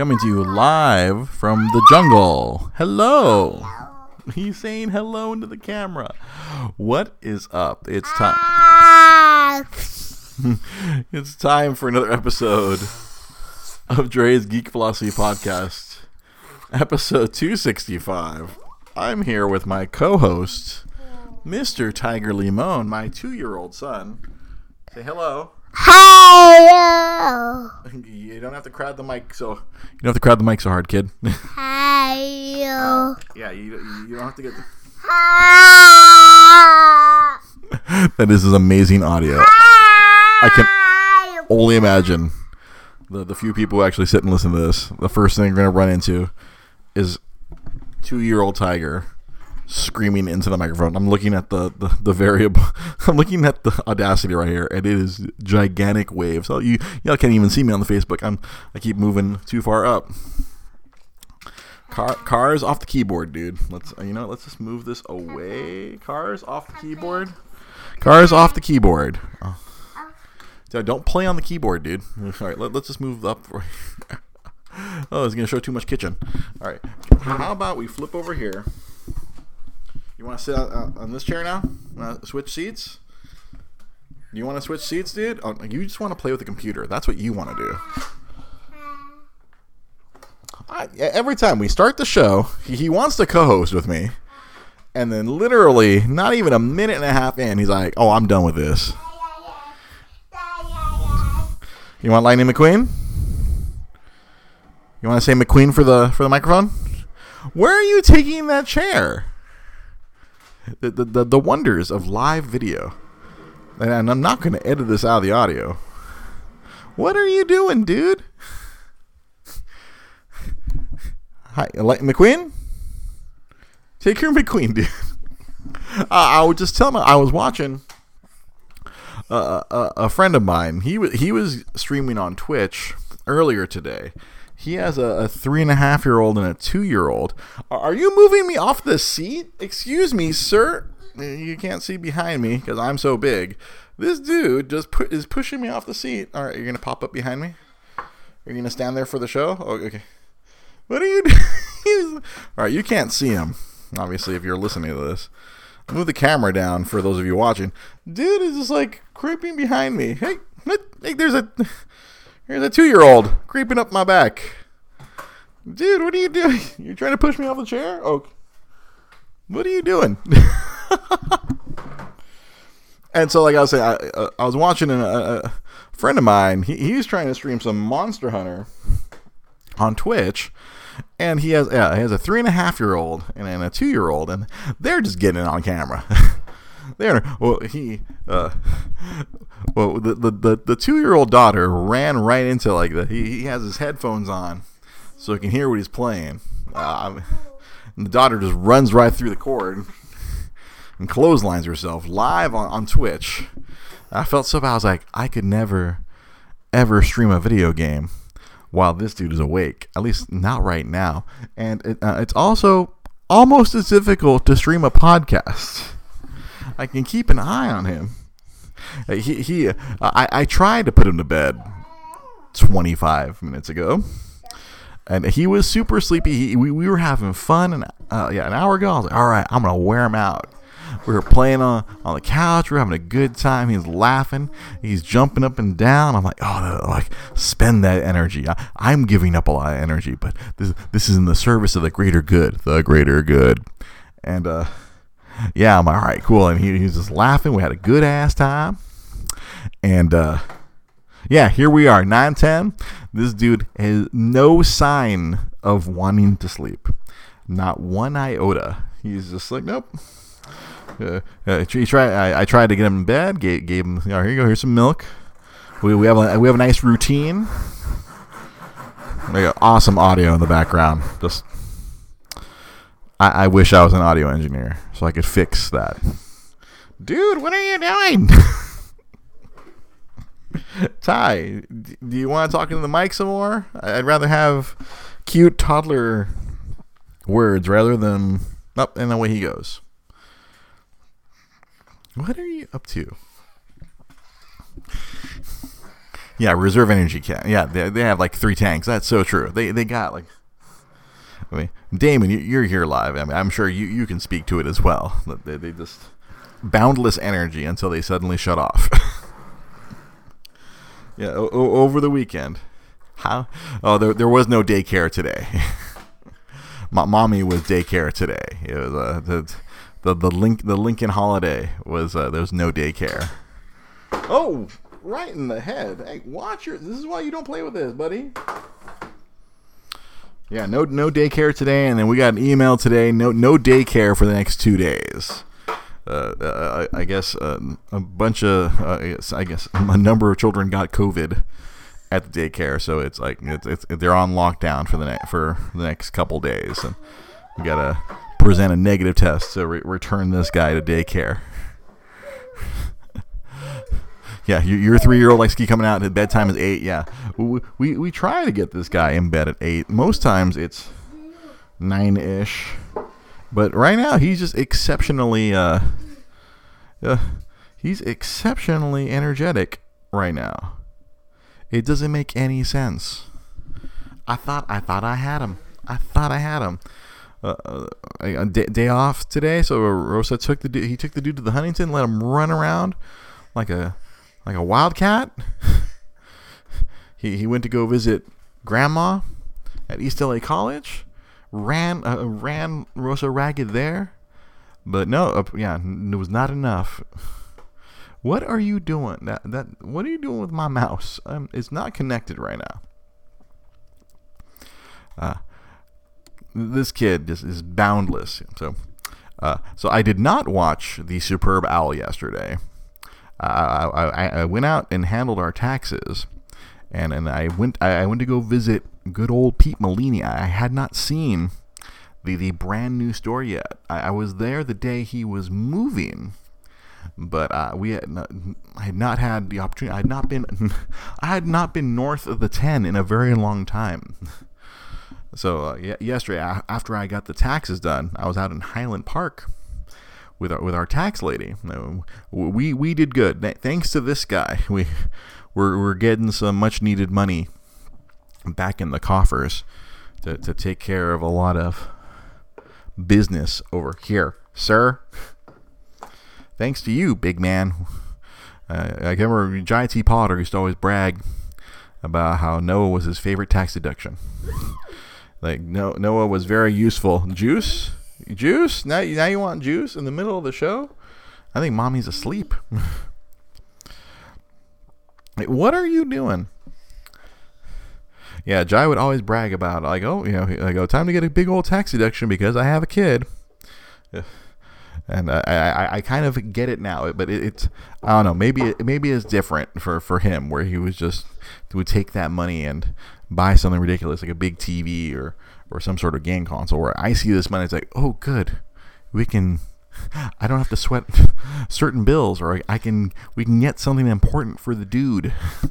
coming to you live from the jungle. Hello. He's saying hello into the camera. What is up? It's time. Ah. it's time for another episode of Dre's Geek Philosophy Podcast, episode 265. I'm here with my co host, Mr. Tiger Limon, my two year old son. Say hello. Hello. You don't have to crowd the mic so you don't have to crowd the mic so hard, kid. Hello. yeah, you, you don't have to get Ah. that is is amazing audio. I can only imagine the the few people who actually sit and listen to this. The first thing they're gonna run into is two year old tiger screaming into the microphone. I'm looking at the, the, the variable. I'm looking at the audacity right here, and it is gigantic waves. So you y'all can't even see me on the Facebook. I'm I keep moving too far up. Car, cars off the keyboard, dude. Let's you know let's just move this away. Cars off the keyboard. Cars off the keyboard. Oh. Don't play on the keyboard, dude. All right, let, us just move up. oh, it's gonna show too much kitchen. All right, how about we flip over here? You want to sit on, on this chair now? Want to switch seats? You want to switch seats, dude? Oh, you just want to play with the computer. That's what you want to do. I, every time we start the show, he, wants to co-host with me, and then literally not even a minute and a half in, he's like, "Oh, I'm done with this." You want Lightning McQueen? You want to say McQueen for the for the microphone? Where are you taking that chair? The the the, the wonders of live video. And I'm not going to edit this out of the audio. What are you doing, dude? Hi, McQueen. Take your McQueen, dude. uh, I would just tell him I was watching uh, a, a friend of mine. He was he was streaming on Twitch earlier today. He has a, a three and a half year old and a two year old. Are you moving me off the seat? Excuse me, sir. You can't see behind me because I'm so big. This dude just is pushing me off the seat. All right, you're gonna pop up behind me. You're gonna stand there for the show. Oh, okay. What are you doing? All right, you can't see him. Obviously, if you're listening to this, move the camera down for those of you watching. Dude is just like creeping behind me. Hey, hey there's a there's a two year old creeping up my back. Dude, what are you doing? You're trying to push me off the chair? Oh, what are you doing? and so, like I was saying, I, uh, I was watching a, a, friend of mine. He, he was trying to stream some Monster Hunter on Twitch, and he has yeah, he has a three and a half year old and, and a two year old, and they're just getting it on camera. they're well, he uh, well, the the the, the two year old daughter ran right into like the he, he has his headphones on, so he can hear what he's playing. Uh, and the daughter just runs right through the cord and clotheslines herself live on, on Twitch. I felt so bad. I was like, I could never, ever stream a video game while this dude is awake. At least not right now. And it, uh, it's also almost as difficult to stream a podcast. I can keep an eye on him. Uh, he, he uh, I, I tried to put him to bed 25 minutes ago. And he was super sleepy. He, we, we were having fun. And uh, yeah, an hour ago, I was like, all right, I'm to wear him out. We were playing on, on the couch. We were having a good time. He's laughing. He's jumping up and down. I'm like, oh, like spend that energy. I, am giving up a lot of energy, but this this is in the service of the greater good. The greater good. And uh, yeah, I'm all right, cool. And he, he was just laughing. We had a good ass time. And uh, yeah, here we are, 910. This dude has no sign of wanting to sleep. Not one iota. He's just like, nope. Uh, uh, he tried, I, I, tried to get him in bed. Gave, gave him. Oh, here you go. Here's some milk. We, we have a we have a nice routine. Awesome audio in the background. Just, I, I wish I was an audio engineer so I could fix that. Dude, what are you doing? Ty, do you want to talk into the mic some more? I'd rather have cute toddler words rather than up oh, and away he goes. What are you up to? Yeah, reserve energy can. Yeah, they, they have like three tanks. That's so true. They they got like. I mean, Damon, you- you're here live. I mean, I'm sure you, you can speak to it as well. They, they just boundless energy until they suddenly shut off. yeah, o- over the weekend. How? Oh, there, there was no daycare today. Mo- mommy was daycare today. It was uh, the the the link the Lincoln holiday was uh, there was no daycare. Oh, right in the head. Hey, watch your. This is why you don't play with this, buddy. Yeah, no no daycare today, and then we got an email today. No no daycare for the next two days. Uh, uh, I, I guess uh, a bunch of uh, I guess- a number of children got COVID at the daycare, so it's like it's, it's they're on lockdown for the ne- for the next couple days, and we gotta present a negative test to re- return this guy to daycare. Yeah, your, three year old likes to keep coming out. His bedtime is eight. Yeah, we, we we try to get this guy in bed at eight. Most times it's nine ish, but right now he's just exceptionally uh, uh he's exceptionally energetic right now. It doesn't make any sense. I thought I thought I had him. I thought I had him. Uh, uh, a day, day off today, so Rosa took the he took the dude to the Huntington, let him run around like a like a wildcat. he he went to go visit grandma at East LA College. Ran uh, ran Rosa ragged there, but no, uh, yeah, it was not enough. What are you doing? That that what are you doing with my mouse? Um, it's not connected right now. Uh, this kid is, is boundless. So, uh, so I did not watch the Superb Owl yesterday. I, I, went out and handled our taxes, and, and I went I, went to go visit good old Pete Molini. I had not seen the the brand new store yet. I, I was there the day he was moving, but uh, we had not, I had not had the opportunity. I had not been I had not been north of the ten in a very long time. So uh, ye- yesterday, after I got the taxes done, I was out in Highland Park with our with our tax lady. We we did good thanks to this guy. We we're, we're getting some much needed money back in the coffers to, to take care of a lot of business over here, sir. Thanks to you, big man. Uh, I remember Jai T. Potter used to always brag about how Noah was his favorite tax deduction. Like no, Noah was very useful. Juice, juice. Now, now you want juice in the middle of the show? I think mommy's asleep. What are you doing? Yeah, Jai would always brag about like, oh, you know, I go oh, time to get a big old tax deduction because I have a kid. And uh, I, I, I kind of get it now, but it, it's I don't know. Maybe it, maybe it's different for, for him, where he was just would take that money and buy something ridiculous like a big TV or or some sort of game console. Where I see this money, it's like, oh, good, we can. I don't have to sweat certain bills, or I can. We can get something important for the dude.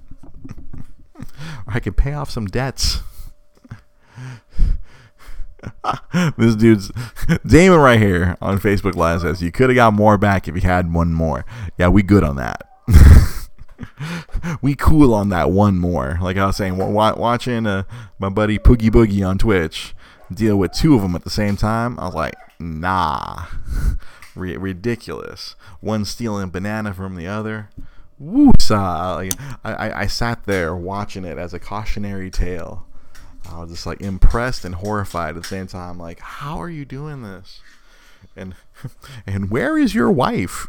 or I can pay off some debts. this dude's Damon right here on Facebook Live says you could have got more back if you had one more. Yeah, we good on that. we cool on that one more. Like I was saying, wa- wa- watching uh, my buddy Poogie Boogie on Twitch deal with two of them at the same time. I was like, nah, R- ridiculous. One stealing a banana from the other. Woo! I, I I sat there watching it as a cautionary tale. I was just like impressed and horrified at the same time. Like, how are you doing this? And and where is your wife?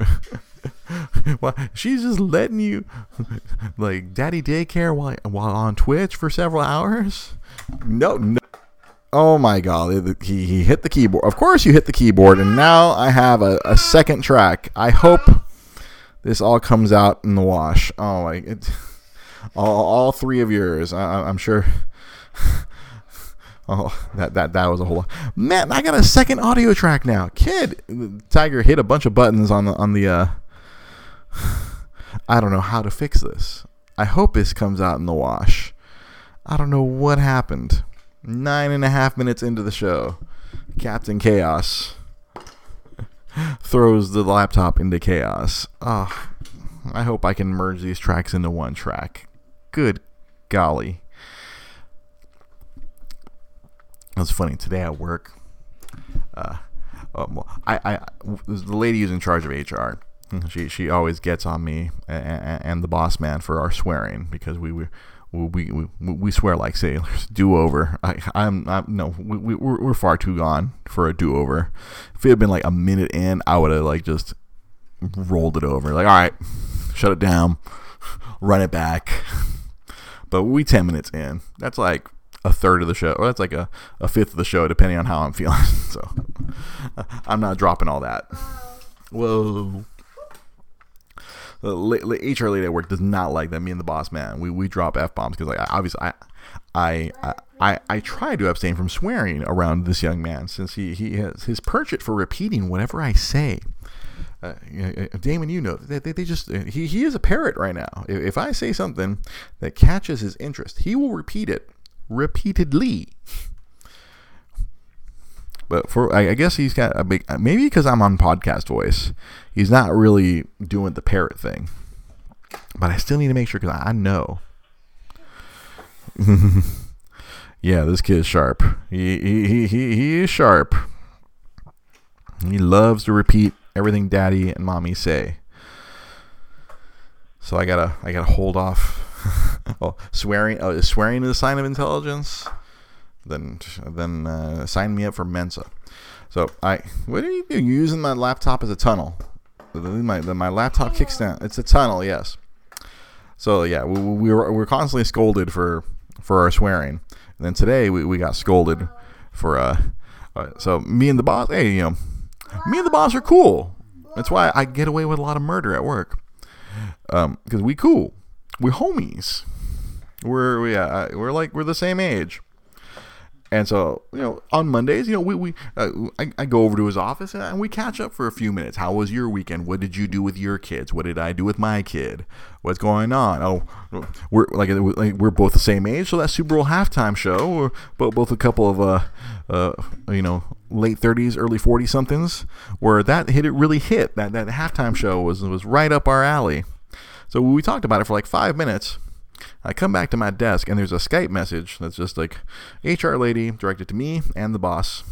well, she's just letting you like daddy daycare while while on Twitch for several hours. No, no. Oh my god, he, he hit the keyboard. Of course, you hit the keyboard, and now I have a, a second track. I hope this all comes out in the wash. Oh my, all, all three of yours. I- I'm sure. Oh, that that that was a whole lot. Man, I got a second audio track now. Kid, Tiger hit a bunch of buttons on the on the. uh I don't know how to fix this. I hope this comes out in the wash. I don't know what happened. Nine and a half minutes into the show, Captain Chaos throws the laptop into chaos. Oh, I hope I can merge these tracks into one track. Good golly. It was funny today at work. Uh, um, I, I, the lady who's in charge of HR. She, she always gets on me and, and the boss man for our swearing because we, we we, we, we swear like sailors. Do over. I, I'm, I'm no, we, we, we're, we're far too gone for a do over. If it had been like a minute in, I would have like just rolled it over. Like, all right, shut it down, run it back. But we 10 minutes in. That's like a third of the show, or that's like a, a fifth of the show, depending on how I'm feeling. So I'm not dropping all that. Whoa the HR lady at work does not like that. Me and the boss man, we, we drop f bombs because like obviously I, I I I try to abstain from swearing around this young man since he he has his perch for repeating whatever I say. Uh, Damon, you know they, they, they, just he, he is a parrot right now. If, if I say something that catches his interest, he will repeat it repeatedly. But for I, guess he's got a big maybe because I'm on podcast voice, he's not really doing the parrot thing. But I still need to make sure because I know. yeah, this kid is sharp. He, he he he he is sharp. He loves to repeat everything daddy and mommy say. So I gotta I gotta hold off. oh, swearing oh, is swearing is a sign of intelligence? then then uh, sign me up for Mensa. So I, what are you doing? Using my laptop as a tunnel. My my laptop kicks down. It's a tunnel, yes. So yeah, we, we were we are constantly scolded for for our swearing, and then today we, we got scolded for uh, uh so me and the boss. Hey, you know, me and the boss are cool. That's why I get away with a lot of murder at work. Um, because we cool, we're homies. We're we uh, we're like we're the same age. And so, you know, on Mondays, you know, we, we uh, I, I, go over to his office and we catch up for a few minutes. How was your weekend? What did you do with your kids? What did I do with my kid? What's going on? Oh, we're like, like we're both the same age, so that Super Bowl halftime show, both, both a couple of uh, uh, you know, late 30s, early 40 somethings, where that hit it really hit. That that halftime show was was right up our alley. So we talked about it for like five minutes I come back to my desk and there's a Skype message that's just like HR lady directed to me and the boss.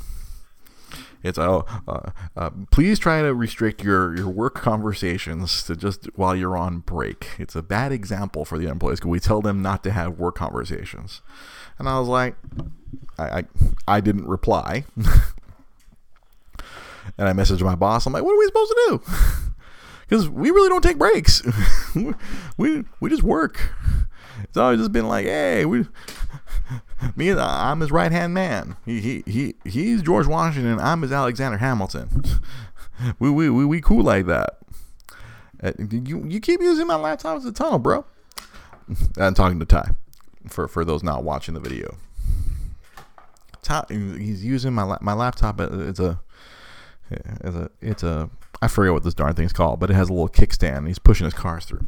It's oh, uh, uh, please try to restrict your, your work conversations to just while you're on break. It's a bad example for the employees because we tell them not to have work conversations. And I was like, I I, I didn't reply. and I messaged my boss. I'm like, what are we supposed to do? Because we really don't take breaks. we we just work. It's always just been like, hey, we, me, I'm his right hand man. He, he, he, he's George Washington. I'm his Alexander Hamilton. we, we, we, we cool like that. Uh, you, you keep using my laptop as a tunnel, bro. I'm talking to Ty, for for those not watching the video. Ty, he's using my my laptop as a as a it's a I forget what this darn thing's called, but it has a little kickstand. And He's pushing his cars through.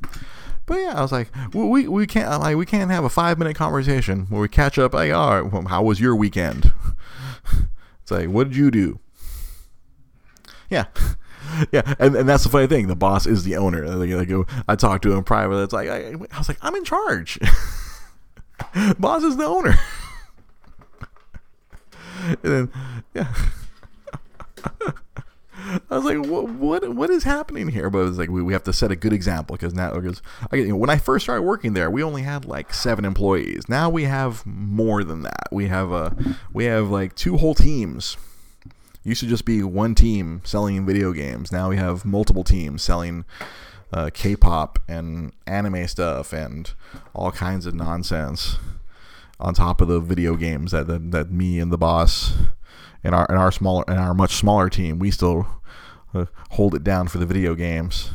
But yeah, I was like, we, we can't like we can't have a five minute conversation where we catch up. Like, all right, well, how was your weekend? It's like, what did you do? Yeah, yeah, and, and that's the funny thing. The boss is the owner. Like, like I talked to him privately. It's like I, I was like, I'm in charge. boss is the owner. and then yeah. I was like, what, what, what is happening here? But it was like, we, we have to set a good example because now, because I, you know, when I first started working there, we only had like seven employees. Now we have more than that. We have a, we have like two whole teams. Used to just be one team selling video games. Now we have multiple teams selling uh, K-pop and anime stuff and all kinds of nonsense on top of the video games that that, that me and the boss and our and our smaller and our much smaller team we still uh, hold it down for the video games.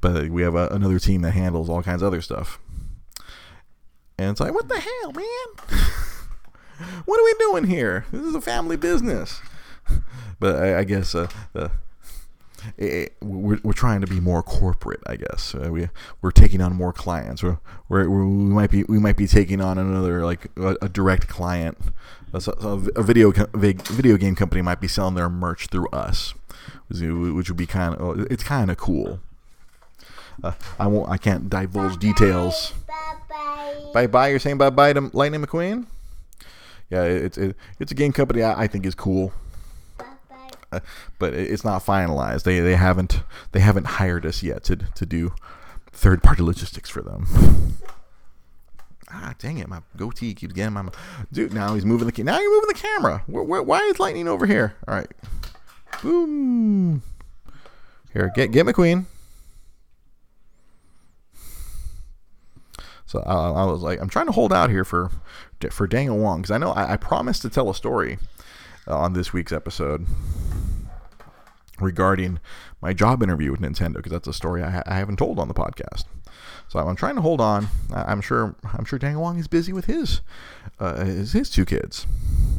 But we have a, another team that handles all kinds of other stuff. And it's like, what the hell, man? what are we doing here? This is a family business. But I, I guess uh, the it, it, we're, we're trying to be more corporate, I guess. Uh, we we're taking on more clients. We're, we're, we might be we might be taking on another like a, a direct client. A, a, video video game company might be selling their merch through us, which would be kind of it's kind of cool. Uh, I won't I can't divulge details. Bye bye. You're saying bye bye to Lightning McQueen. Yeah, it's it, it's a game company I, I think is cool, but it's not finalized. They they haven't they haven't hired us yet to to do third party logistics for them. Ah, dang it! My goatee keeps getting my dude. Now he's moving the now you're moving the camera. Where, where, why is lightning over here? All right, boom. Here, get get McQueen. So I, I was like, I'm trying to hold out here for for Daniel Wong because I know I, I promised to tell a story uh, on this week's episode regarding my job interview with Nintendo because that's a story I, ha- I haven't told on the podcast. So I'm trying to hold on. I'm sure I'm sure Daniel Wong is busy with his uh, his, his two kids,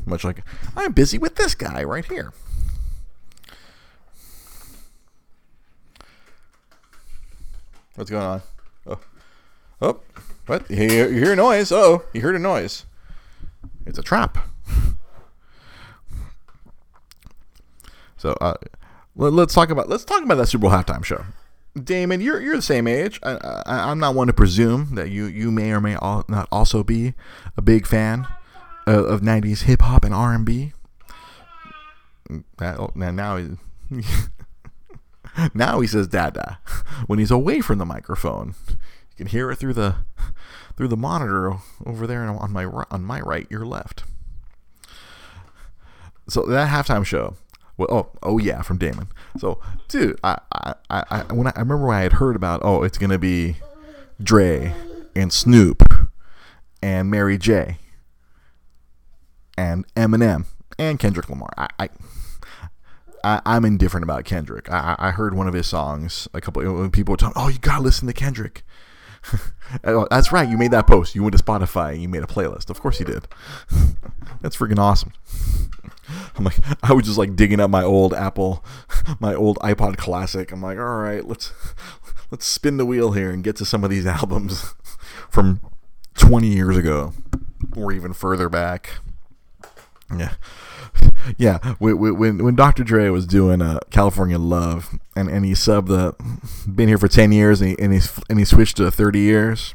much like I'm busy with this guy right here. What's going on? Oh, oh, what? You hear a noise? Oh, you heard a noise. It's a trap. So uh, let, us talk about let's talk about that Super Bowl halftime show. Damon, you're you're the same age. I, I, I'm not one to presume that you you may or may all, not also be a big fan of, of '90s hip hop and R&B. That, oh, now now he, now he says "dada" when he's away from the microphone. You can hear it through the through the monitor over there on my on my right, your left. So that halftime show. Well, oh, oh yeah, from Damon. So, dude, I, I, I, when I, I remember when I had heard about, oh, it's gonna be Dre and Snoop and Mary J and Eminem and Kendrick Lamar. I, I, I I'm indifferent about Kendrick. I, I heard one of his songs a couple people were talking. Oh, you gotta listen to Kendrick. Oh, That's right. You made that post. You went to Spotify and you made a playlist. Of course you did. That's freaking awesome. I'm like, I was just like digging up my old Apple, my old iPod Classic. I'm like, all right, let's let's spin the wheel here and get to some of these albums from 20 years ago, or even further back. Yeah, yeah. When when, Dr. Dre was doing uh, California Love, and, and he subbed the been here for 10 years, and he and he, and he switched to 30 years,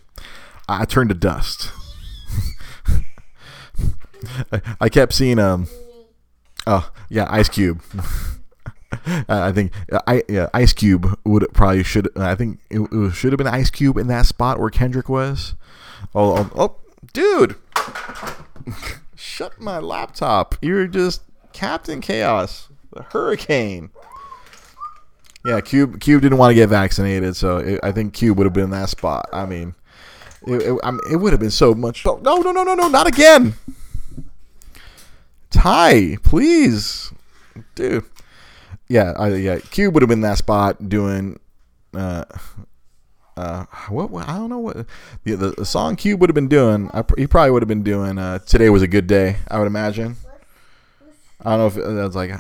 I turned to dust. I, I kept seeing um Oh yeah, Ice Cube. I think uh, I yeah, Ice Cube would probably should. I think it, it should have been Ice Cube in that spot where Kendrick was. Oh, oh, oh dude! Shut my laptop. You're just Captain Chaos, the Hurricane. Yeah, Cube Cube didn't want to get vaccinated, so it, I think Cube would have been in that spot. I mean, it, it, I mean, it would have been so much. No, no, no, no, no, not again. Ty, please, dude. Yeah, I, yeah. Cube would have been that spot doing. Uh, uh, what, what I don't know what the, the, song Cube would have been doing. I, he probably would have been doing. Uh, Today was a good day. I would imagine. I don't know if it, that was like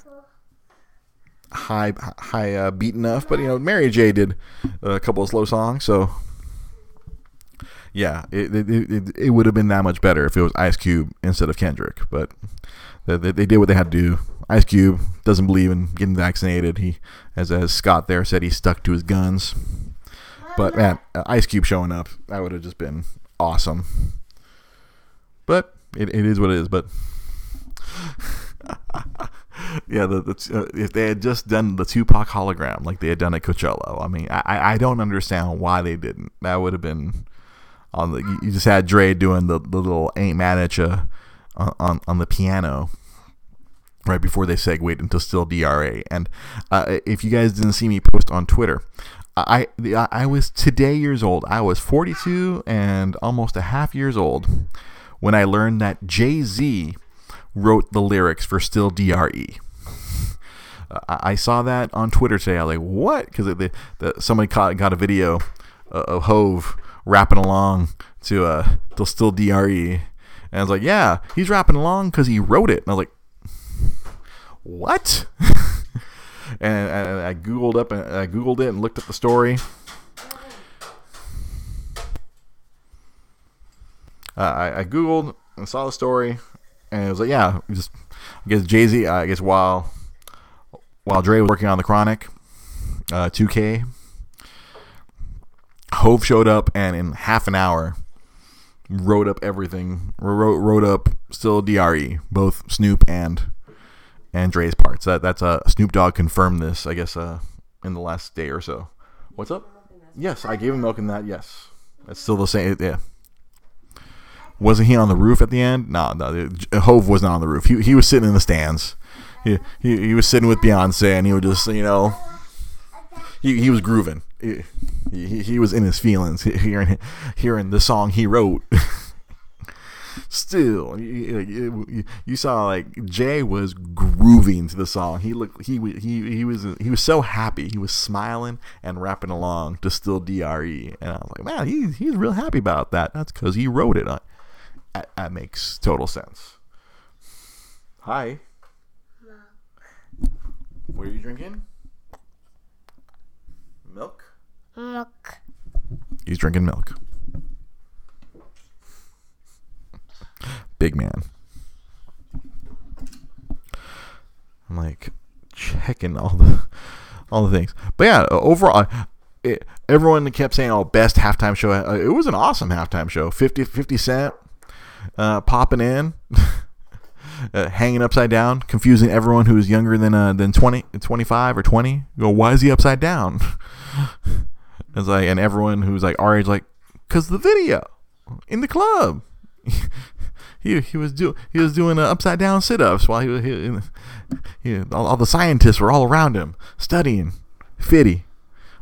high high uh, beat enough, but you know, Mary J did a couple of slow songs, so yeah, it it, it, it would have been that much better if it was Ice Cube instead of Kendrick, but they, they, did what they had to do. Ice Cube doesn't believe in getting vaccinated. He, as as Scott there said, he stuck to his guns. But man, uh, Ice Cube showing up, that would have just been awesome. But it, it is what it is. But yeah, the, the uh, if they had just done the Tupac hologram like they had done at Coachella, I mean, I I don't understand why they didn't. That would have been on the. You just had Dre doing the, the little "Ain't Mad at Ya" on, on the piano right before they segued into still DRE. And uh, if you guys didn't see me post on Twitter, I I was today years old. I was 42 and almost a half years old when I learned that Jay Z wrote the lyrics for Still DRE. I saw that on Twitter today. I was like, "What?" Because somebody caught, got a video uh, of Hove rapping along to uh, to Still DRE, and I was like, "Yeah, he's rapping along because he wrote it." And I was like, "What?" and, I googled up and I googled it and looked at the story. Uh, I, I googled and saw the story, and it was like, yeah, just I guess Jay Z. I guess while while Dre was working on the Chronic, uh, 2K, Hove showed up, and in half an hour, wrote up everything. Wrote wrote up still Dre, both Snoop and and Dre's parts. That that's uh, Snoop Dogg confirmed this. I guess uh, in the last day or so. What's up? Yes, I gave him milk in that. Yes, it's still the same. Yeah. Wasn't he on the roof at the end? No, no. Hove was not on the roof. He, he was sitting in the stands. He, he, he was sitting with Beyonce, and he would just you know, he, he was grooving. He, he, he was in his feelings, hearing hearing the song he wrote. Still, you, you, saw like Jay was grooving to the song. He looked he he he was he was so happy. He was smiling and rapping along to still Dre, and I was like, man, he he's real happy about that. That's because he wrote it. That, that makes total sense. Hi. What are you drinking? Milk? Milk. He's drinking milk. Big man. I'm like checking all the all the things. But yeah, overall, it, everyone kept saying, "Oh, best halftime show." Uh, it was an awesome halftime show. 50, 50 Cent uh, popping in. uh, hanging upside down, confusing everyone who is younger than uh, than 20, 25 or 20. You go, why is he upside down? it's like, and everyone who's like our age, like, cause the video in the club. he, he was doing he was doing uh, upside down sit ups while he was he, he, all, all, the scientists were all around him studying fitty,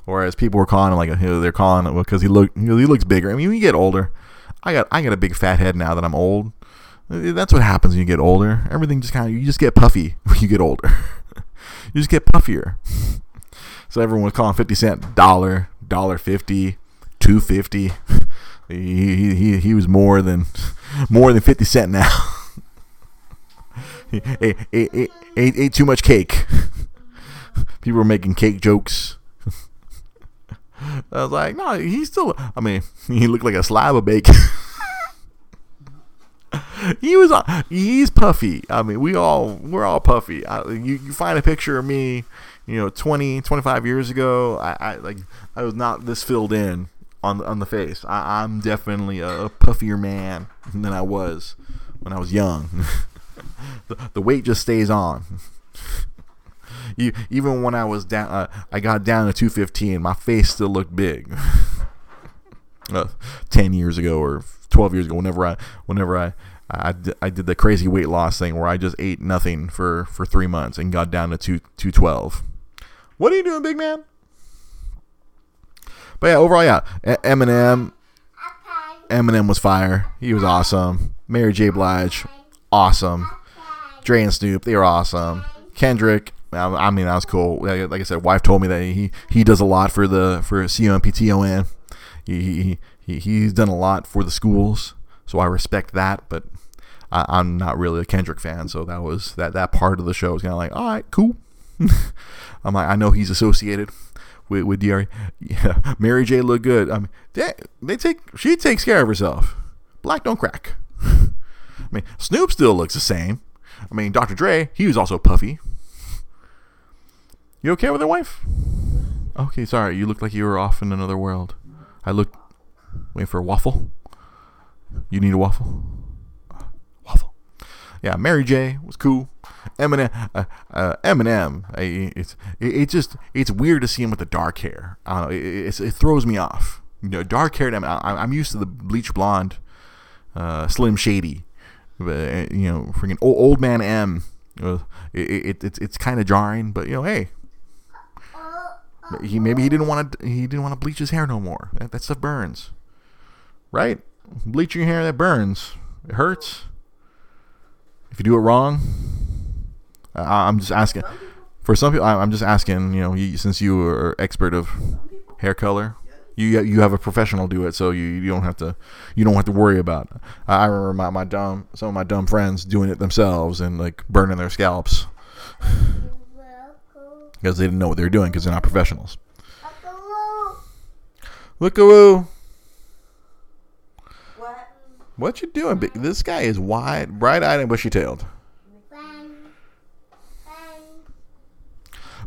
whereas people were calling him like they're calling it because he look he looks bigger. I mean, when you get older, I got I got a big fat head now that I'm old. That's what happens when you get older. Everything just kind of you just get puffy when you get older. you just get puffier. So everyone was calling fifty cent dollar, dollar fifty, two fifty. He, he he was more than more than fifty cent now. he ate, ate, ate, ate, too much cake. People were making cake jokes. I was like, no, he's still. I mean, he looked like a slab of bacon he was uh, he's puffy. I mean, we all we're all puffy. I, you, you find a picture of me, you know, 20, 25 years ago. I, I like I was not this filled in on on the face. I, am definitely a, a, puffier man than I was when I was young. the, the weight just stays on. You, even when I was down, uh, I got down to 215. My face still looked big. uh, 10 years ago or 12 years ago, whenever I, whenever I, I, I did the crazy weight loss thing where I just ate nothing for, for three months and got down to two, 212. What are you doing, big man? But yeah, overall, yeah, Eminem, Eminem was fire. He was awesome. Mary J. Blige, awesome. Dre and Snoop, they were awesome. Kendrick, I mean, that was cool. Like I said, wife told me that he he does a lot for the for COMPTON. He, he, he's done a lot for the schools, so I respect that. But I, am not really a Kendrick fan, so that was that that part of the show was kind of like, all right, cool. I'm like, I know he's associated with with Dre. Yeah, Mary J. look good. I mean, they, they take she takes care of herself. Black don't crack. I mean, Snoop still looks the same. I mean, Dr. Dre, he was also puffy. You okay with your wife? Okay, sorry. You look like you were off in another world. I looked, waiting for a waffle. You need a waffle? Waffle. Yeah, Mary J was cool. Eminem, uh, uh, Eminem. I, it's it, it, just it's weird to see him with the dark hair. Know. It, it throws me off. You know, dark haired. I, am used to the bleach blonde, uh, Slim Shady. But, you know, freaking old, old man M. Uh, it, it's it's kind of jarring, but you know, hey, he maybe he didn't want to he didn't want to bleach his hair no more. That, that stuff burns, right? Bleaching your hair that burns. It hurts. If you do it wrong, I, I'm just asking. For some people, I'm just asking. You know, you, since you are expert of hair color, you you have a professional do it, so you, you don't have to you don't have to worry about. It. I remember my, my dumb some of my dumb friends doing it themselves and like burning their scalps because they didn't know what they were doing because they're not professionals. Look a What? What you doing? This guy is wide, bright-eyed, and bushy-tailed.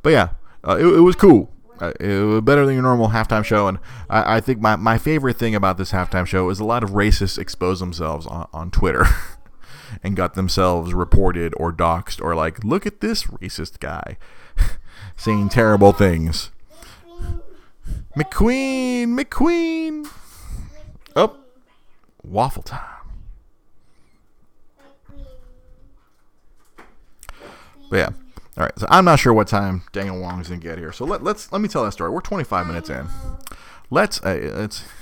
But yeah, uh, it, it was cool. Uh, it was better than your normal halftime show, and I, I think my, my favorite thing about this halftime show is a lot of racists expose themselves on, on Twitter and got themselves reported or doxxed or like, look at this racist guy saying terrible things. McQueen, McQueen. Up, oh, waffle time. But yeah. All right. So I'm not sure what time Daniel Wong's gonna get here. So let, let's let me tell that story. We're 25 minutes in. Let's uh, let's.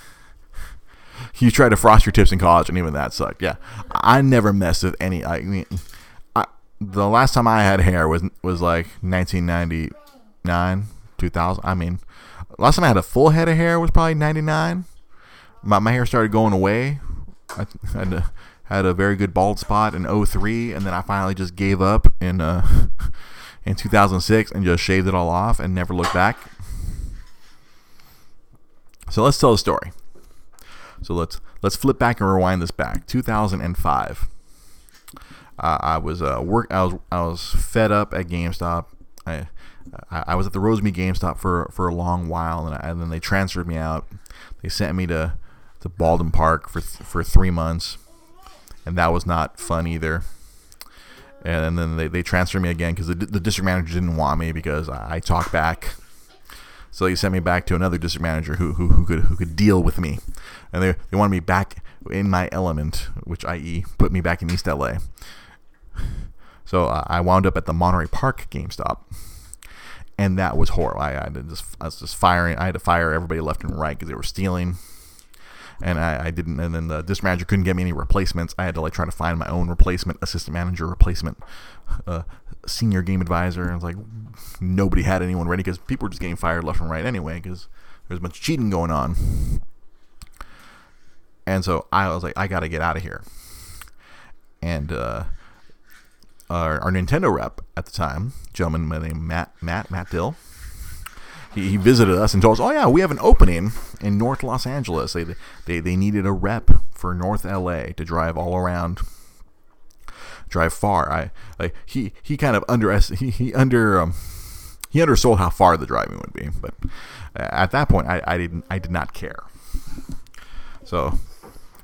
You tried to frost your tips in college, and even that sucked. Yeah, I never messed with any. I mean, I, the last time I had hair was was like 1999, 2000. I mean, last time I had a full head of hair was probably 99. My my hair started going away. I had had a very good bald spot in 03 and then I finally just gave up in uh, in 2006 and just shaved it all off and never looked back. So let's tell the story. So let's let's flip back and rewind this back. 2005. Uh, I was uh, work. I was I was fed up at GameStop. I I, was at the Rosemead GameStop for for a long while, and, I, and then they transferred me out. They sent me to to Baldwin Park for for three months and that was not fun either. And then they, they transferred me again because the, the district manager didn't want me because I, talked back. So they sent me back to another district manager who, who, who could who could deal with me, and they, they wanted me back in my element, which i.e. put me back in East LA. So uh, I wound up at the Monterey Park GameStop, and that was horrible. I, I, just I was just firing. I had to fire everybody left and right because they were stealing and I, I, didn't. And then the district manager couldn't get me any replacements. I had to like try to find my own replacement, assistant manager replacement, uh, senior game advisor. And I was like, nobody had anyone ready because people were just getting fired left and right anyway because there's a bunch of cheating going on. And so I was like, I got to get out of here. And uh, our, our Nintendo rep at the time, gentleman named Matt Matt Matt Dill he, he visited us and told us, "Oh yeah, we have an opening in North Los Angeles. They they they needed a rep for North LA to drive all around." drive far. I like he he kind of under he he under um, he undersold how far the driving would be, but at that point I, I didn't I did not care. So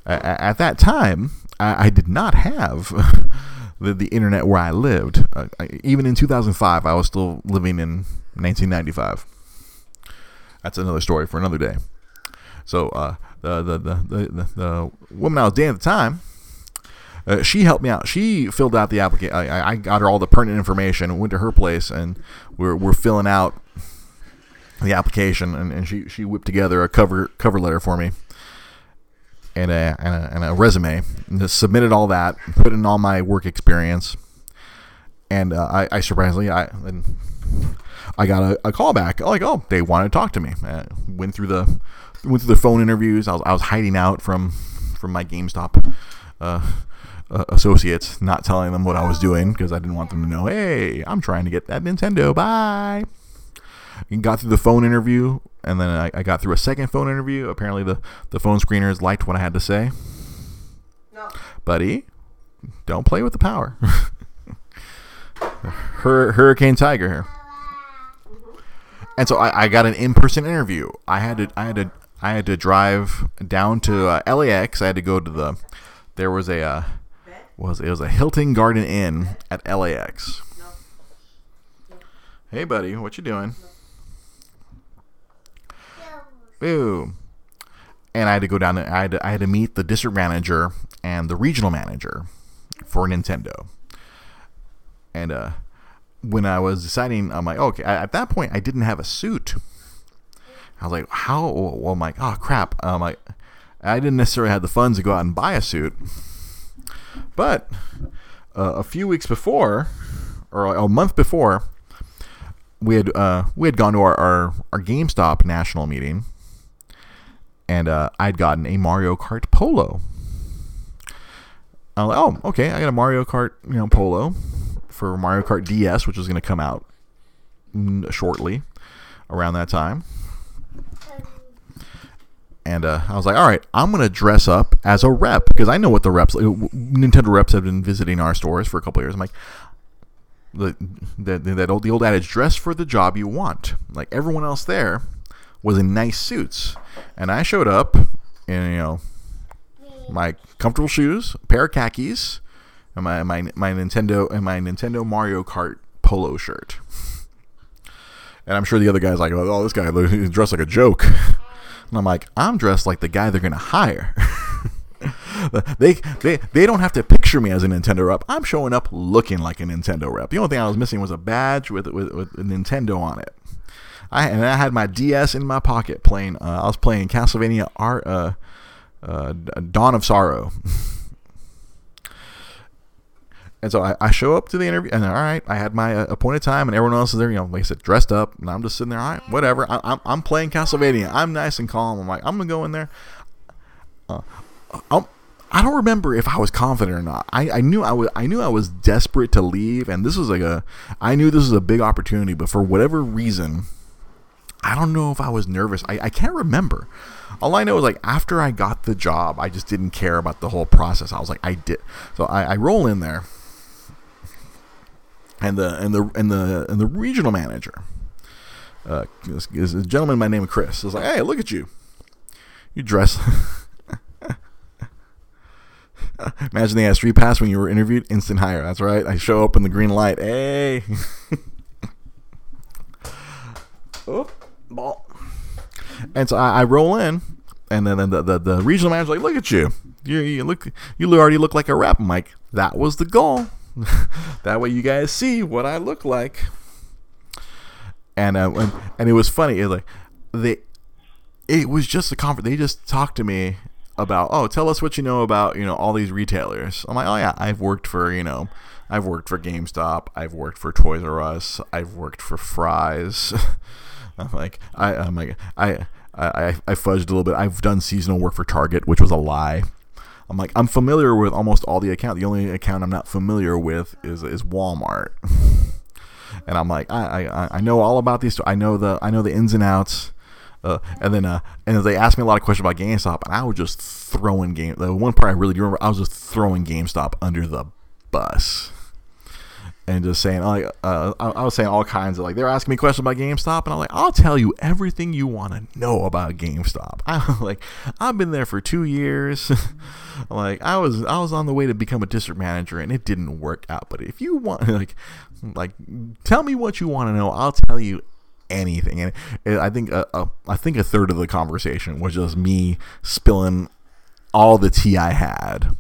at that time I, I did not have the the internet where I lived. Uh, I, even in 2005, I was still living in 1995 that's another story for another day. So uh, the, the, the, the, the woman I was dating at the time, uh, she helped me out. She filled out the application. I, got her all the pertinent information. Went to her place, and we're, we're filling out the application. And, and she, she whipped together a cover cover letter for me and a, and a, and a resume. And submitted all that, put in all my work experience, and uh, I, I surprisingly I I got a, a call back like, oh, they want to talk to me. I went through the went through the phone interviews. I was, I was hiding out from from my GameStop uh, uh, associates, not telling them what I was doing because I didn't want them to know. Hey, I'm trying to get that Nintendo. Bye. And got through the phone interview, and then I, I, got through a second phone interview. Apparently, the the phone screeners liked what I had to say. No. Buddy, don't play with the power. Hur- Hurricane Tiger here. And so I, I got an in-person interview. I had to I had to I had to drive down to uh, LAX. I had to go to the there was a uh, was it was a Hilton Garden Inn at LAX. Hey buddy, what you doing? Boo. And I had to go down. I had to, I had to meet the district manager and the regional manager for Nintendo. And uh, when I was deciding, I'm like, okay. At that point, I didn't have a suit. I was like, how? Well, I'm like, oh crap. I'm like, I didn't necessarily have the funds to go out and buy a suit. But uh, a few weeks before, or a month before, we had uh, we had gone to our, our, our GameStop national meeting, and uh, I'd gotten a Mario Kart Polo. I'm like, oh, okay, I got a Mario Kart, you know, Polo for Mario Kart DS, which is going to come out shortly around that time. And uh, I was like, all right, I'm going to dress up as a rep because I know what the reps, uh, Nintendo reps have been visiting our stores for a couple years. I'm like, the, the that old the old adage dress for the job you want. Like everyone else there was in nice suits, and I showed up in you know my comfortable shoes, pair of khakis, and my my my Nintendo and my Nintendo Mario Kart polo shirt. And I'm sure the other guy's like, "Oh, this guy he's dressed like a joke." And I'm like, "I'm dressed like the guy they're gonna hire." they, they they don't have to picture me as a Nintendo rep. I'm showing up looking like a Nintendo rep. The only thing I was missing was a badge with with, with Nintendo on it. I and I had my DS in my pocket playing. Uh, I was playing Castlevania Aria, uh, uh, Dawn of Sorrow. And so I, I, show up to the interview, and all right, I had my uh, appointed time, and everyone else is there, you know, like I said, dressed up, and I'm just sitting there, all right, whatever. I, am I'm, I'm playing Castlevania. I'm nice and calm. I'm like, I'm gonna go in there. Uh, I'm, I don't remember if I was confident or not. I, I knew I was I knew I was desperate to leave, and this was like a I knew this was a big opportunity, but for whatever reason, I don't know if I was nervous. I, I can't remember. All I know is like after I got the job, I just didn't care about the whole process. I was like, I did. So I, I roll in there and the and the and the and the regional manager uh, is, a gentleman by the name of Chris. Is like, hey, look at you. You dress. Imagine they had StreetPass when you were interviewed. Instant hire. That's right. I show up in the green light. Hey. oh, ball. And so I, I roll in, and then the, the, the regional manager's like, "Look at you. You, you look. You already look like a rap." Like, "That was the goal." that way you guys see what I look like. And uh, and, and it was funny. It like they, it was just a conference. They just talked to me about oh, tell us what you know about you know all these retailers. I'm like oh yeah, I've worked for you know, I've worked for GameStop, I've worked for Toys R Us, I've worked for Fry's. I'm like I I'm like I. I, I fudged a little bit. I've done seasonal work for Target, which was a lie. I'm like, I'm familiar with almost all the account. The only account I'm not familiar with is is Walmart. and I'm like, I, I I know all about these. I know the I know the ins and outs. Uh, and then uh, and they asked me a lot of questions about GameStop, and I was just throwing game. The one part I really do remember, I was just throwing GameStop under the bus and just saying like uh, I, was saying all kinds of like they're asking me questions about GameStop and I'm like I'll tell you everything you want to know about GameStop. I like I've been there for two years. like I was I was on the way to become a district manager and it didn't work out. But if you want like like tell me what you want to know, I'll tell you anything. And it, I think a, a, I think a third of the conversation was just me spilling all the tea I had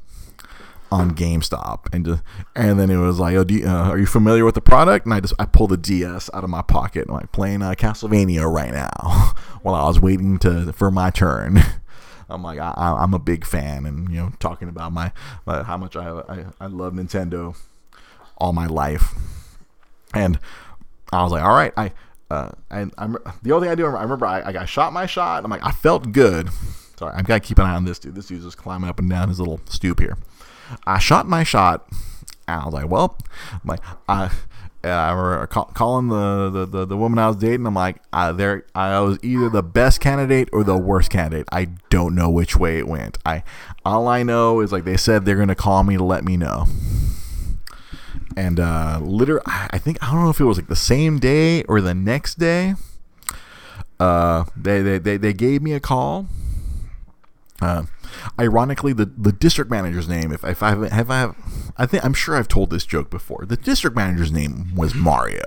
on GameStop, and just, and then it was like, oh, you, uh, are you familiar with the product? And I just I pulled the DS out of my pocket, and I'm like playing uh, Castlevania right now while I was waiting to for my turn. I'm like I, am a big fan, and you know, talking about my, my how much I, I I love Nintendo all my life, and I was like, all right, I. Uh, and I'm the only thing I do. I remember I, I shot my shot. I'm like, I felt good. Sorry, I've got to keep an eye on this dude. This dude's just climbing up and down his little stoop here. I shot my shot. And I was like, well, my I. I remember calling the, the, the, the, woman I was dating. I'm like, I, there, I was either the best candidate or the worst candidate. I don't know which way it went. I all I know is like they said they're gonna call me to let me know. And uh, literally, I think I don't know if it was like the same day or the next day. Uh, they, they, they, they gave me a call. Uh, Ironically, the, the district manager's name, if, if I have, I have, I think I'm sure I've told this joke before. The district manager's name was Mario.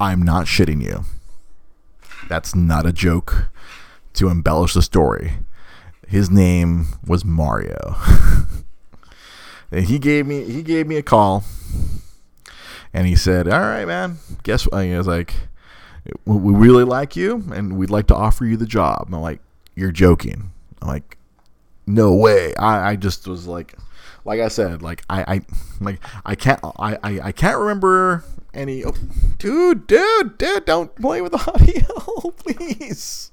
I'm not shitting you. That's not a joke to embellish the story. His name was Mario. and he gave me he gave me a call and he said, "All right, man. Guess what?" He was like, "We really like you, and we'd like to offer you the job." I'm like, "You're joking." I'm like, no way. I, I just was like, like I said, like I, I like I can't I, I, I can't remember any. Oh, dude, dude, dude, don't play with the audio, please.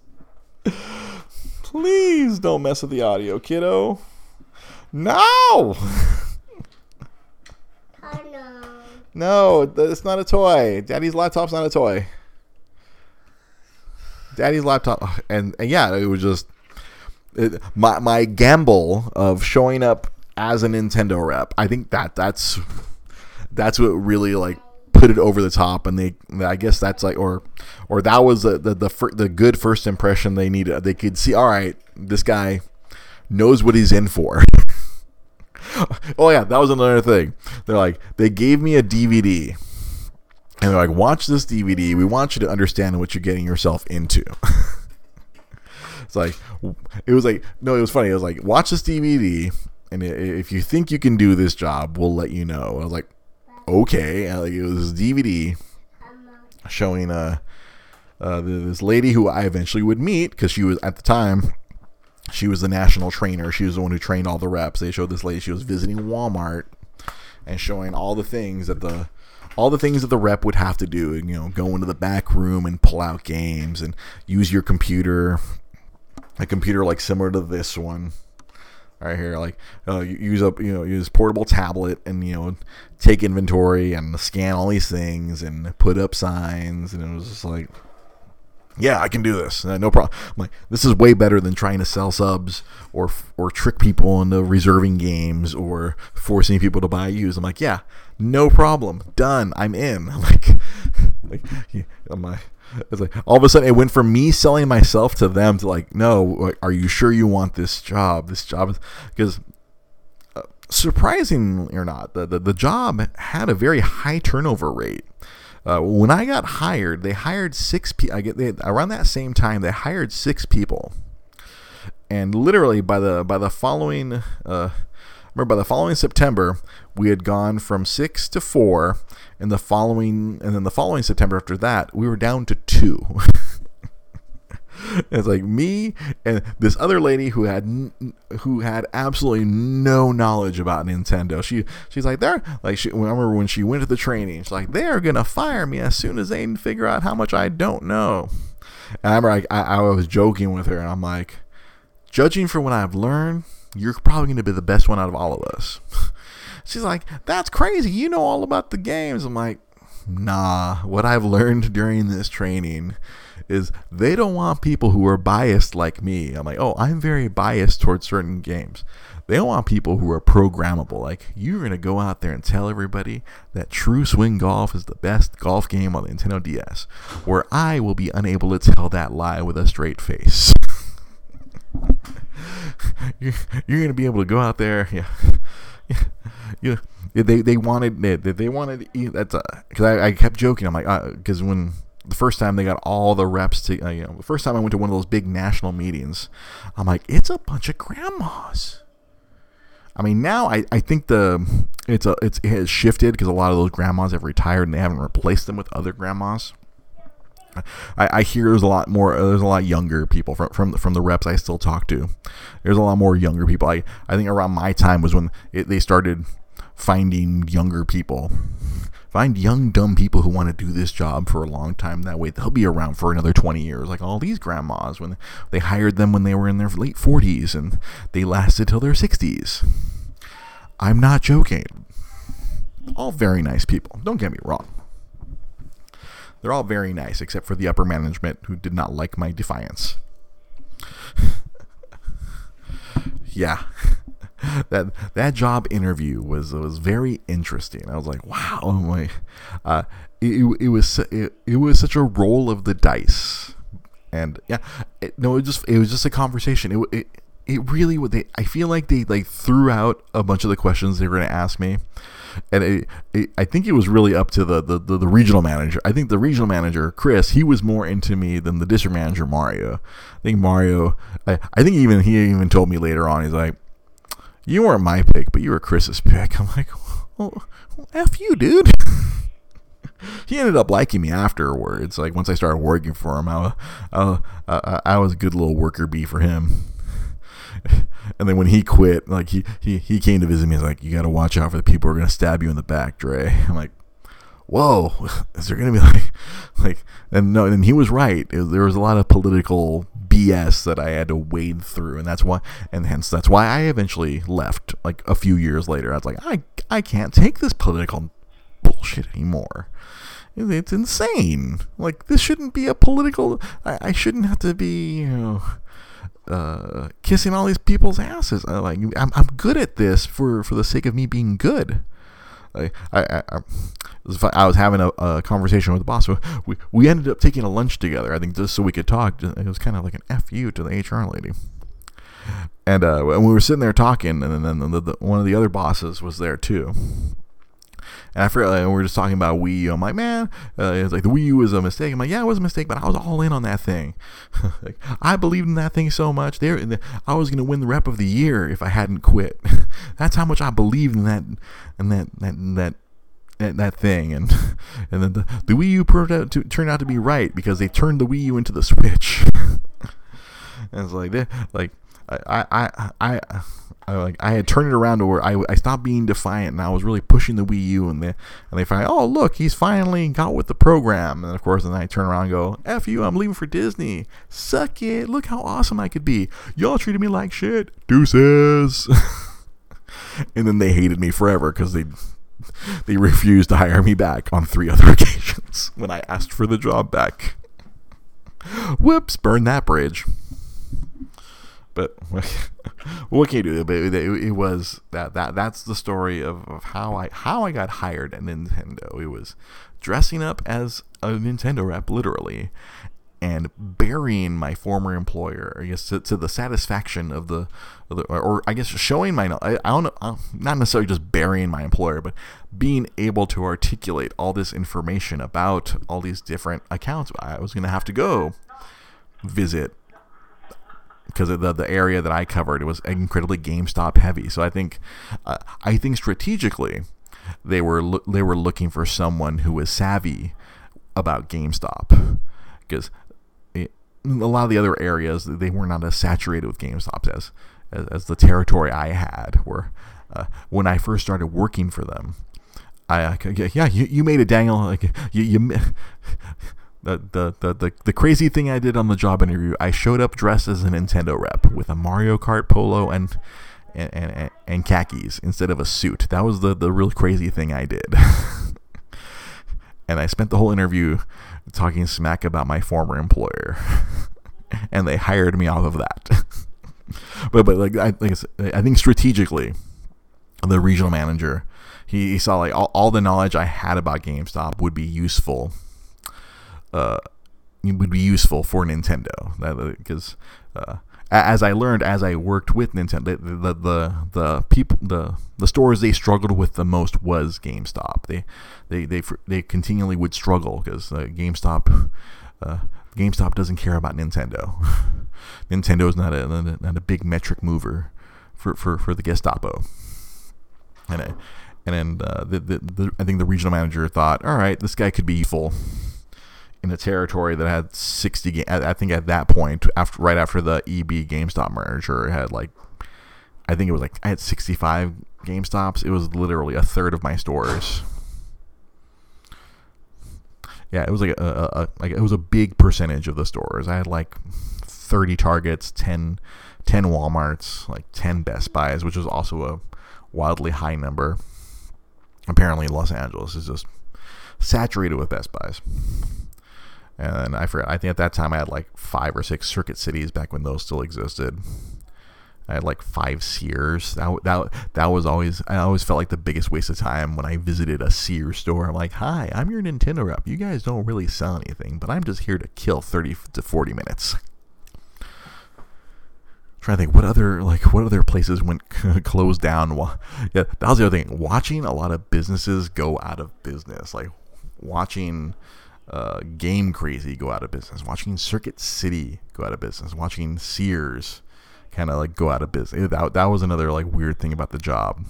Please don't mess with the audio, kiddo. No. No. No, it's not a toy. Daddy's laptop's not a toy. Daddy's laptop, and, and yeah, it was just it, my my gamble of showing up as a Nintendo rep, I think that that's that's what really like put it over the top and they i guess that's like or or that was the the the, fir- the good first impression they needed. They could see all right this guy knows what he's in for. Oh yeah that was another thing. They're like they gave me a dvd and they're like watch this dvd we want you to understand what you're getting yourself into it's like it was like no it was funny. It was like watch this dvd and if you think you can do this job we'll let you know. I was like okay. And like it was this dvd showing uh, uh this lady who i eventually would meet because she was at the time she was the national trainer. She was the one who trained all the reps. They showed this lady she was visiting walmart and showing all the things that the all the things that the rep would have to do you know go into the back room and pull out games and use your computer a computer like similar to this one right here like uh, use up you know use portable tablet and you know take inventory and scan all these things and put up signs and it was just like yeah, I can do this. Uh, no problem. I'm like, this is way better than trying to sell subs or or trick people into reserving games or forcing people to buy used. I'm like, yeah, no problem. Done. I'm in. I'm like, like, yeah, like, it's like all of a sudden it went from me selling myself to them to like, no, are you sure you want this job? This job because uh, surprisingly or not, the, the the job had a very high turnover rate. Uh, when I got hired, they hired six people. I get they, around that same time they hired six people, and literally by the by the following, uh, remember by the following September, we had gone from six to four, and the following and then the following September after that, we were down to two. it's like me and this other lady who had who had absolutely no knowledge about Nintendo. She she's like they're like she I remember when she went to the training. She's like they're gonna fire me as soon as they figure out how much I don't know. And I remember I, I, I was joking with her and I'm like, judging from what I've learned, you're probably gonna be the best one out of all of us. She's like, that's crazy. You know all about the games. I'm like, nah. What I've learned during this training is they don't want people who are biased like me. I'm like, oh, I'm very biased towards certain games. They don't want people who are programmable. Like, you're going to go out there and tell everybody that True Swing Golf is the best golf game on the Nintendo DS, where I will be unable to tell that lie with a straight face. you're, you're going to be able to go out there. Yeah. yeah. They they wanted they, they wanted that's because I, I kept joking. I'm like because when the first time they got all the reps to uh, you know the first time I went to one of those big national meetings, I'm like it's a bunch of grandmas. I mean now I, I think the it's a it's it has shifted because a lot of those grandmas have retired and they haven't replaced them with other grandmas. I, I hear there's a lot more there's a lot younger people from from from the reps I still talk to. There's a lot more younger people. I I think around my time was when it, they started finding younger people. Find young dumb people who want to do this job for a long time. That way they'll be around for another 20 years. Like all these grandmas when they hired them when they were in their late 40s and they lasted till their 60s. I'm not joking. All very nice people. Don't get me wrong. They're all very nice, except for the upper management who did not like my defiance. yeah. that that job interview was was very interesting. I was like, wow, oh my, uh, it, it was it, it was such a roll of the dice, and yeah, it, no, it just it was just a conversation. It it, it really would. They I feel like they like threw out a bunch of the questions they were going to ask me, and it, it, I think it was really up to the, the, the, the, regional manager. I think the regional manager, Chris, he was more into me than the district manager, Mario. I think Mario, I, I think even he even told me later on, he's like, you weren't my pick, but you were Chris's pick. I'm like, well, F you, dude. he ended up liking me afterwards. Like, once I started working for him, I, I, I, I was a good little worker bee for him. and then when he quit, like he, he, he came to visit me. He's like, "You got to watch out for the people who are gonna stab you in the back, Dre." I'm like, "Whoa, is there gonna be like, like?" And no, and he was right. There was a lot of political BS that I had to wade through, and that's why, and hence that's why I eventually left. Like a few years later, I was like, I, I can't take this political bullshit anymore. It's insane. Like this shouldn't be a political. I, I shouldn't have to be, you know uh, kissing all these people's asses. I like I'm, I'm good at this for for the sake of me being good. I, I, I. I was having a, a conversation with the boss. We we ended up taking a lunch together. I think just so we could talk. It was kind of like an fu to the HR lady. And uh, and we were sitting there talking, and then the, the, one of the other bosses was there too. And I forgot, like, we were just talking about Wii U. I'm like, man, uh, it's like the Wii U was a mistake. I'm like, yeah, it was a mistake, but I was all in on that thing. like, I believed in that thing so much. There, I was gonna win the rep of the year if I hadn't quit. That's how much I believed in that, in that, that, that that, that thing, and and then the, the Wii U turned out, to, turned out to be right because they turned the Wii U into the Switch. and it's like, like I, I, I, I, like I had turned it around to where I, I stopped being defiant and I was really pushing the Wii U and they and they find oh look he's finally got with the program. And of course then I turn around and go f you I'm leaving for Disney. Suck it. Look how awesome I could be. Y'all treated me like shit. Deuces. And then they hated me forever because they they refused to hire me back on three other occasions when I asked for the job back. Whoops burn that bridge but what can you do? But it, it, was that that that's the story of, of how I how I got hired at Nintendo. It was dressing up as a Nintendo rep, literally, and burying my former employer. I guess to, to the satisfaction of the, of the, or I guess showing my I, I don't know, uh, not necessarily just burying my employer, but being able to articulate all this information about all these different accounts. I was going to have to go visit because of the the area that I covered. It was incredibly GameStop heavy. So I think uh, I think strategically they were lo- they were looking for someone who was savvy about GameStop because a lot of the other areas they were not as saturated with GameStops as as, as the territory I had. Where uh, when I first started working for them, I yeah you, you made it Daniel like you you the, the, the, the, the crazy thing I did on the job interview, I showed up dressed as a Nintendo rep with a Mario Kart polo and and, and, and khakis instead of a suit. That was the, the real crazy thing I did. and I spent the whole interview talking smack about my former employer. and they hired me off of that. but but like I like I, I think strategically, the regional manager, he, he saw like all, all the knowledge I had about GameStop would be useful uh, would be useful for Nintendo because uh, as I learned as I worked with Nintendo, the the the, the people the the stores they struggled with the most was GameStop. They they they they continually would struggle because uh, GameStop uh, GameStop doesn't care about Nintendo. Nintendo is not a not a big metric mover for for for the Gestapo. And I, and then uh, the, the, the I think the regional manager thought, all right, this guy could be useful in a territory that had 60 ga- I think at that point after right after the EB GameStop merger it had like I think it was like I had 65 GameStops. It was literally a third of my stores. Yeah it was like a, a, a like it was a big percentage of the stores. I had like 30 Targets 10 10 Walmarts like 10 Best Buys which was also a wildly high number. Apparently Los Angeles is just saturated with Best Buys and I forgot. I think at that time I had like five or six Circuit Cities back when those still existed. I had like five Sears. That that that was always I always felt like the biggest waste of time when I visited a Sears store. I'm like, "Hi, I'm your Nintendo rep. You guys don't really sell anything, but I'm just here to kill 30 to 40 minutes." trying to think what other like what other places went closed down. Yeah, that was the other thing. Watching a lot of businesses go out of business, like watching uh, Game Crazy go out of business, watching Circuit City go out of business, watching Sears kind of like go out of business. That, that was another like weird thing about the job.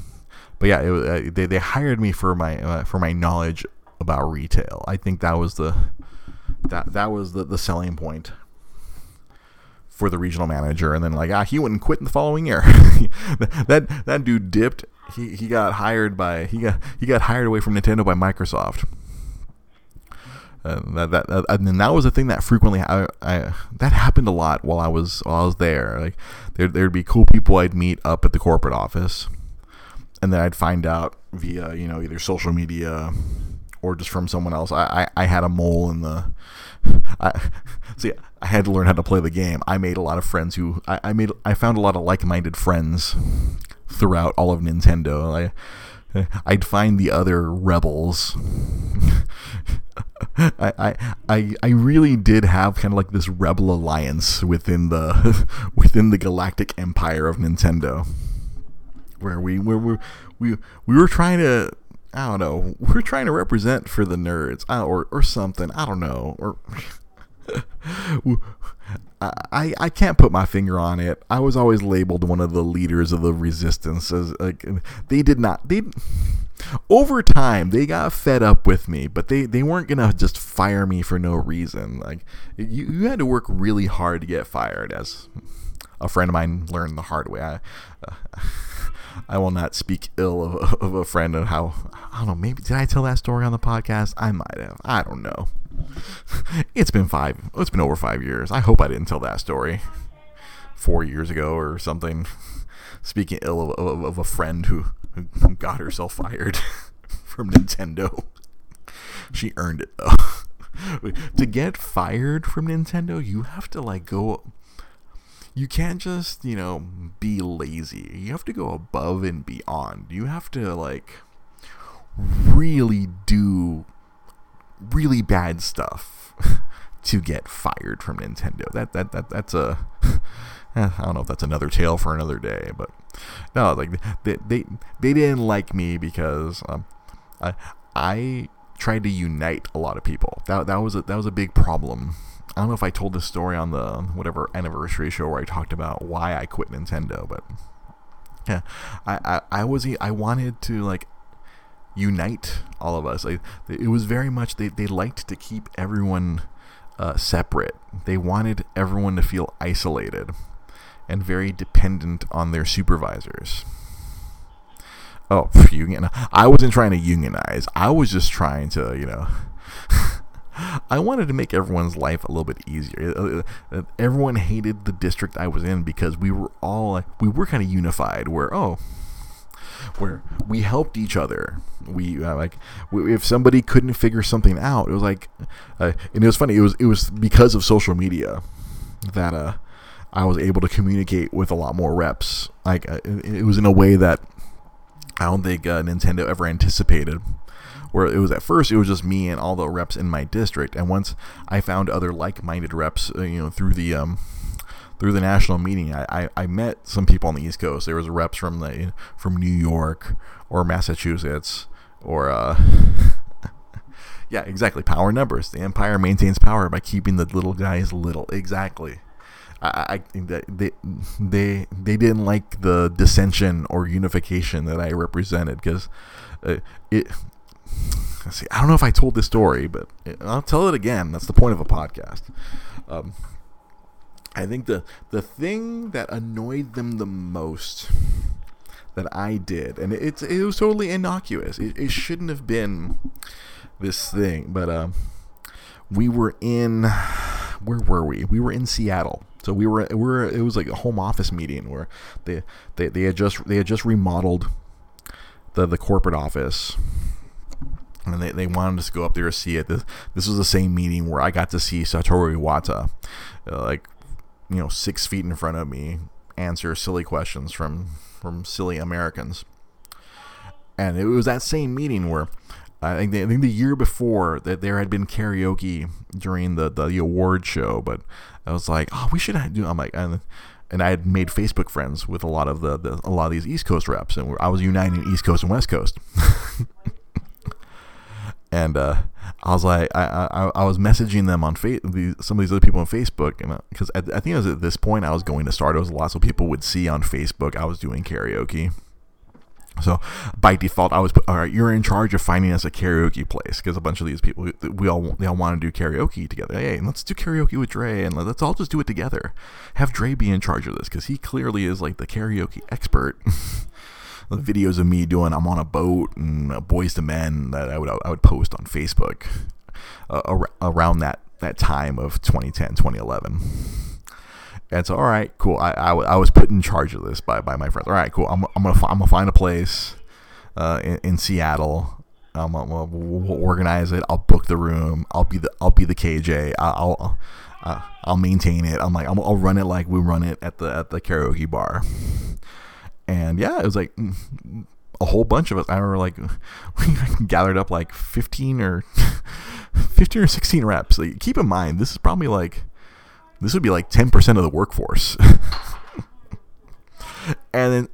But yeah, it, uh, they they hired me for my uh, for my knowledge about retail. I think that was the that that was the, the selling point for the regional manager. And then like ah, he wouldn't quit in the following year. that that dude dipped. He, he got hired by he got he got hired away from Nintendo by Microsoft. Uh, that, that, uh, and that was a thing that frequently I, I, that happened a lot while I was while I was there. Like there there'd be cool people I'd meet up at the corporate office, and then I'd find out via you know either social media or just from someone else. I, I, I had a mole in the. I see. I had to learn how to play the game. I made a lot of friends who I, I made. I found a lot of like-minded friends throughout all of Nintendo. I I'd find the other rebels. I, I I really did have kind of like this rebel alliance within the within the galactic empire of Nintendo, where we where we we we were trying to I don't know we are trying to represent for the nerds uh, or or something I don't know or I, I can't put my finger on it. I was always labeled one of the leaders of the resistance. As like they did not they over time they got fed up with me, but they, they weren't gonna just fire me for no reason. Like you, you had to work really hard to get fired, as a friend of mine learned the hard way. I uh, I will not speak ill of, of a friend and how I don't know. Maybe did I tell that story on the podcast? I might have. I don't know. it's been five. It's been over five years. I hope I didn't tell that story four years ago or something. Speaking ill of, of, of a friend who, who got herself fired from Nintendo. She earned it though. to get fired from Nintendo, you have to like go you can't just, you know, be lazy. You have to go above and beyond. You have to like really do really bad stuff to get fired from Nintendo. That that that that's a I don't know if that's another tale for another day, but no, like they they, they didn't like me because um, I I tried to unite a lot of people. That that was a, that was a big problem. I don't know if I told this story on the whatever anniversary show where I talked about why I quit Nintendo, but yeah, I, I, I was I wanted to like unite all of us. Like, it was very much they, they liked to keep everyone uh, separate. They wanted everyone to feel isolated and very dependent on their supervisors. Oh, union! I wasn't trying to unionize. I was just trying to, you know. I wanted to make everyone's life a little bit easier. Uh, uh, everyone hated the district I was in because we were all we were kind of unified. Where oh, where we helped each other. We uh, like if somebody couldn't figure something out, it was like, uh, and it was funny. It was it was because of social media that uh, I was able to communicate with a lot more reps. Like uh, it, was in a way that I don't think uh, Nintendo ever anticipated. Where it was at first, it was just me and all the reps in my district, and once I found other like-minded reps, uh, you know, through the um, through the national meeting, I, I, I, met some people on the East Coast. There was reps from the from New York or Massachusetts or uh, yeah, exactly. Power numbers. The empire maintains power by keeping the little guys little. Exactly. I, I think that they they they didn't like the dissension or unification that I represented because uh, it. See, I don't know if I told this story, but I'll tell it again. That's the point of a podcast. Um, I think the the thing that annoyed them the most that I did, and it's it was totally innocuous. It, it shouldn't have been this thing, but uh, we were in where were we? We were in Seattle. So we were we were it was like a home office meeting where they they, they had just they had just remodeled the the corporate office and they, they wanted us to go up there to see it. This, this was the same meeting where I got to see Satoru Iwata, uh, like you know six feet in front of me answer silly questions from from silly Americans. And it was that same meeting where I think, the, I think the year before that there had been karaoke during the, the, the award show, but I was like, oh, we should do. I'm like, and, and I had made Facebook friends with a lot of the, the a lot of these East Coast reps, and I was uniting East Coast and West Coast. and uh, I was like, I, I, I was messaging them on fa- some of these other people on Facebook, and because uh, I, I, think it was at this point I was going to start. It was lots of people would see on Facebook I was doing karaoke. So by default, I was all right. You're in charge of finding us a karaoke place because a bunch of these people we all they all want to do karaoke together. Hey, let's do karaoke with Dre, and let's all just do it together. Have Dre be in charge of this because he clearly is like the karaoke expert. videos of me doing I'm on a boat and uh, Boyz II Men that I would I would post on Facebook uh, ar- around that that time of 2010 2011 and so all right cool I, I, I, was put in charge of this by, by my friends. All right cool I'm, I'm gonna I'm gonna find a place uh, in, in, Seattle. Um, we'll, we'll, organize it. I'll book the room. I'll be the I'll be the KJ I'll I'll, uh, I'll maintain it. I'm like I'll, I'll run it like we run it at the at the karaoke bar and yeah, it was like mm, a whole bunch of us. I remember like we gathered up like fifteen or fifteen or sixteen reps. Like, keep in mind, this is probably like this would be like ten percent of the workforce. and then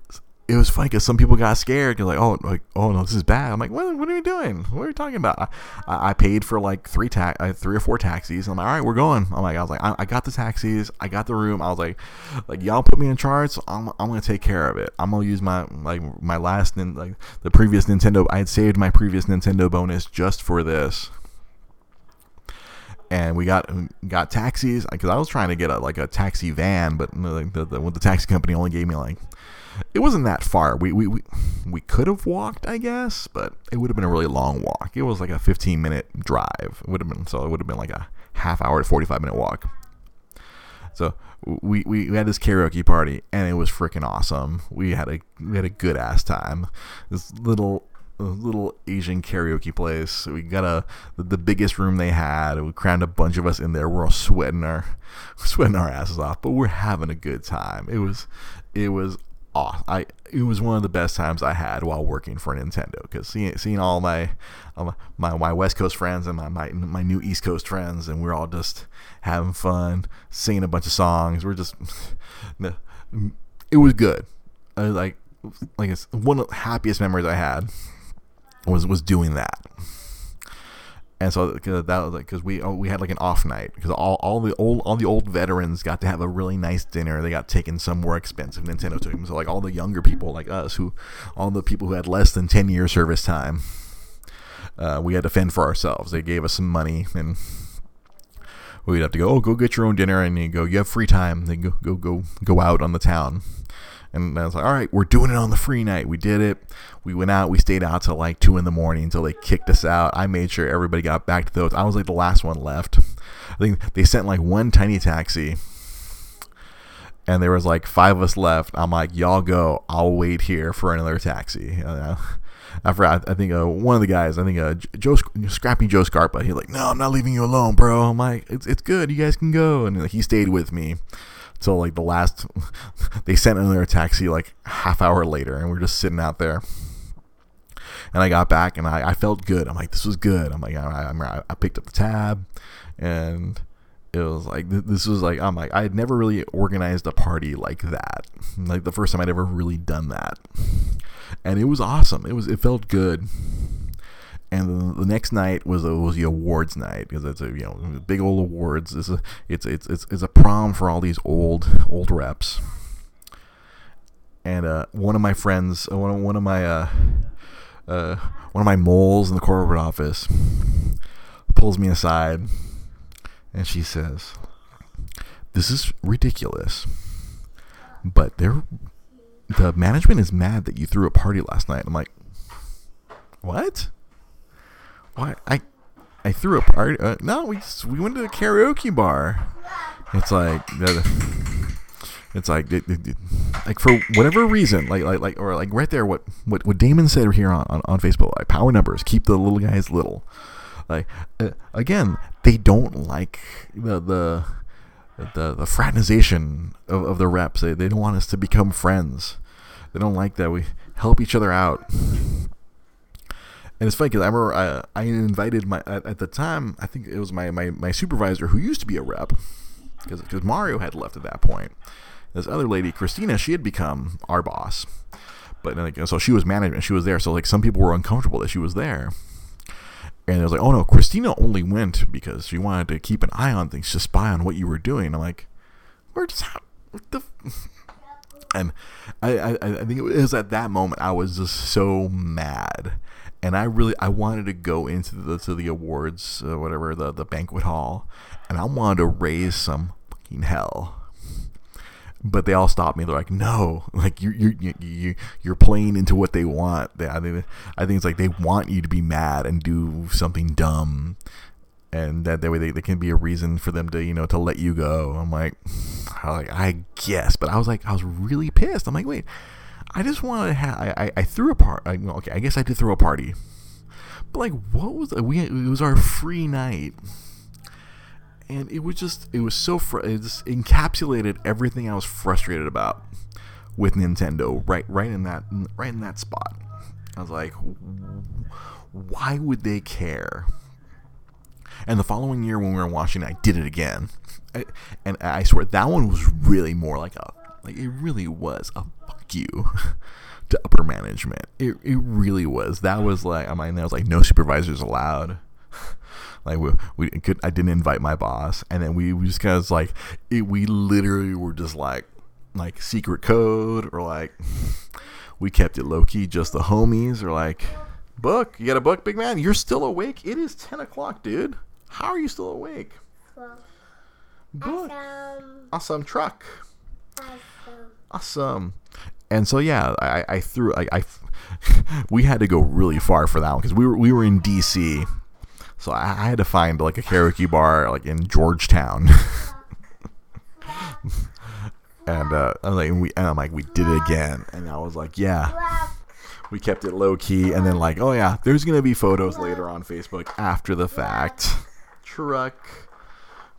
it was funny because some people got scared. They're like, "Oh, like, oh no, this is bad." I'm like, "What? What are you doing? What are you talking about?" I, I paid for like three ta- uh, three or four taxis. I'm like, "All right, we're going." I'm like, I was like, I, I, got the taxis. I got the room. I was like, like y'all put me in charge. So I'm, I'm gonna take care of it. I'm gonna use my like my last like the previous Nintendo. I had saved my previous Nintendo bonus just for this and we got got taxis uh, because I was trying to get a like a taxi van, but the, the, the, the taxi company only gave me like it wasn't that far. We we we, we could have walked, I guess, but it would have been a really long walk. It was like a 15 minute drive. It would have been so it would have been like a half hour to 45 minute walk. So we, we, we had this karaoke party and it was freaking awesome. We had a we had a good ass time. This little little Asian karaoke place. We got a the, biggest room they had. We crammed a bunch of us in there. We're all sweating our sweating our asses off, but we're having a good time. It was it was awesome. I it was one of the best times I had while working for Nintendo because seeing seeing all my, my my West Coast friends and my, my my new East Coast friends, and we're all just having fun, singing a bunch of songs. We're just it was good. Uh, like like it's one of the happiest memories I had was was doing that and so that was like because we oh, we had like an off night because all, all the old all the old veterans got to have a really nice dinner. They got taken somewhere expensive. Nintendo took them. So like all the younger people like us who all the people who had less than ten year service time, uh, we had to fend for ourselves. They gave us some money and we'd have to go. Oh, go get your own dinner, and you go. You have free time. Then go go go go out on the town. And I was like, all right, we're doing it on the free night. We did it. We went out. We stayed out till like two in the morning until they kicked us out. I made sure everybody got back to those. I was like the last one left. I think they sent like one tiny taxi, and there was like five of us left. I'm like, y'all go. I'll wait here for another taxi. I forgot. I think uh, one of the guys. I think uh, Joe Scrappy Joe Scarpa. He's like, "No, I'm not leaving you alone, bro." I'm like, "It's it's good. You guys can go." And he stayed with me till like the last. they sent another taxi like half hour later, and we're just sitting out there. And I got back, and I, I felt good. I'm like, this was good. I'm like, I, I, I picked up the tab, and it was like this was like I'm like I had never really organized a party like that. Like the first time I'd ever really done that, and it was awesome. It was it felt good and the, next night was a, was the awards night because it's a you know big old awards. It's a it's it's it's, it's a prom for all these old old reps. And uh, one of my friends, uh, one of, one of my uh, uh, one of my moles in the corporate office, pulls me aside, and she says, "This is ridiculous, but they're the management is mad that you threw a party last night." I'm like, "What?" Why I I threw a party. Uh, no, we just, we went to the karaoke bar. It's like it's like it, it, it, like for whatever reason, like like like or like right there, what what what Damon said here on on, on Facebook, like power numbers, keep the little guys little. Like uh, again, they don't like the the the, the fraternization of, of the reps. They, they don't want us to become friends. They don't like that we help each other out. And it's funny because I remember I, I invited my at, at, the time I think it was my, my, my supervisor who used to be a rep because Mario had left at that point. This other lady, Christina, she had become our boss, but like, so she was management. She was there, so like some people were uncomfortable that she was there. And it was like, oh no, Christina only went because she wanted to keep an eye on things, to spy on what you were doing. I'm like, just what the. And I, I, I think it was at that moment I was just so mad and I really I wanted to go into the to the awards uh, whatever the the banquet hall, and I wanted to raise some fucking hell. But they all stopped me. They're like, "No, like you you you you're playing into what they want. I think I think it's like they want you to be mad and do something dumb, and that, that way they, they can be a reason for them to you know to let you go." I'm like, I like I guess, but I was like I was really pissed. I'm like, wait I just wanted to have. I, I, I threw a party. Okay, I guess I did throw a party. But like, what was we? It was our free night, and it was just. It was so. Fr- it just encapsulated everything I was frustrated about with Nintendo. Right, right in that, right in that spot. I was like, why would they care? And the following year, when we were in Washington, I did it again, I, and I swear that one was really more like a like it really was a fuck you to upper management. It it really was. That was like I mean, there was like no supervisors allowed. Like we, we could, I didn't invite my boss, and then we, we just kind of like, it, we literally were just like, like secret code, or like, we kept it low key, just the homies, or like, book, you got a book, big man? You're still awake? It is ten o'clock, dude. How are you still awake? Well, Book, awesome. awesome truck, Awesome. awesome. And so yeah, I, I threw, I, I, we had to go really far for that one because we were we were in D.C. So I, I had to find like a karaoke bar like in Georgetown. and uh, I'm like, we, and I'm like, we did it again, and I was like, yeah, we kept it low key, and then like, oh yeah, there's gonna be photos later on Facebook after the fact. Truck,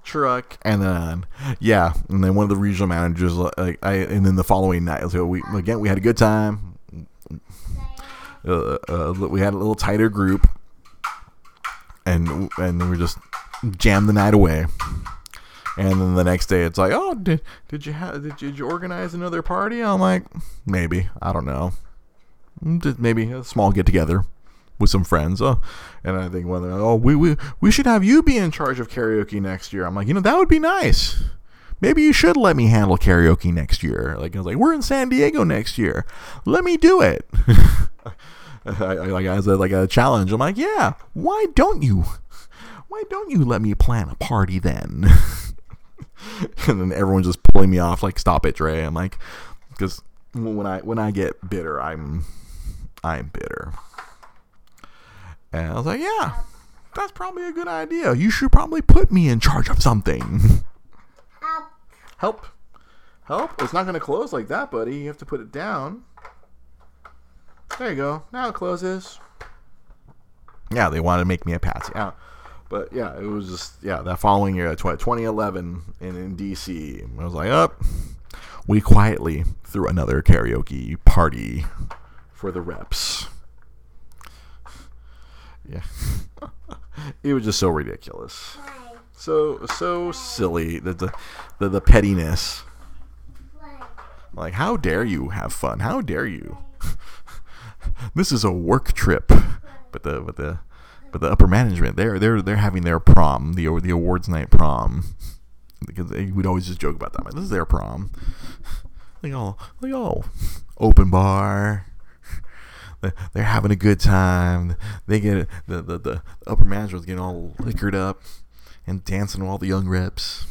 truck, and then yeah, and then one of the regional managers, like, I, and then the following night, so we again we had a good time. Uh, uh, we had a little tighter group, and and we just jammed the night away. And then the next day, it's like, oh, did did you ha- did, did you organize another party? I'm like, maybe, I don't know, maybe a small get together with some friends. Oh, and I think oh, we we we should have you be in charge of karaoke next year. I'm like, you know, that would be nice. Maybe you should let me handle karaoke next year. Like I was like, we're in San Diego next year. Let me do it. I, I, like as a, like a challenge. I'm like, yeah. Why don't you? Why don't you let me plan a party then? and then everyone's just pulling me off like, stop it, Dre. I'm like, because when I when I get bitter, I'm I'm bitter. And I was like, yeah, that's probably a good idea. You should probably put me in charge of something. up. Help. Help. It's not going to close like that, buddy. You have to put it down. There you go. Now it closes. Yeah, they wanted to make me a patsy. Yeah. But yeah, it was just, yeah, that following year, 2011, in, in DC, I was like, up. we quietly threw another karaoke party for the reps. Yeah. it was just so ridiculous. So so silly the the the, the pettiness. Like how dare you have fun? How dare you? This is a work trip. But the but the but the upper management they're they're they're having their prom the the awards night prom. Because they, we'd always just joke about that. Like, this is their prom. Like oh like all open bar they're having a good time. They get the the, the upper management's getting all liquored up and dancing with all the young reps.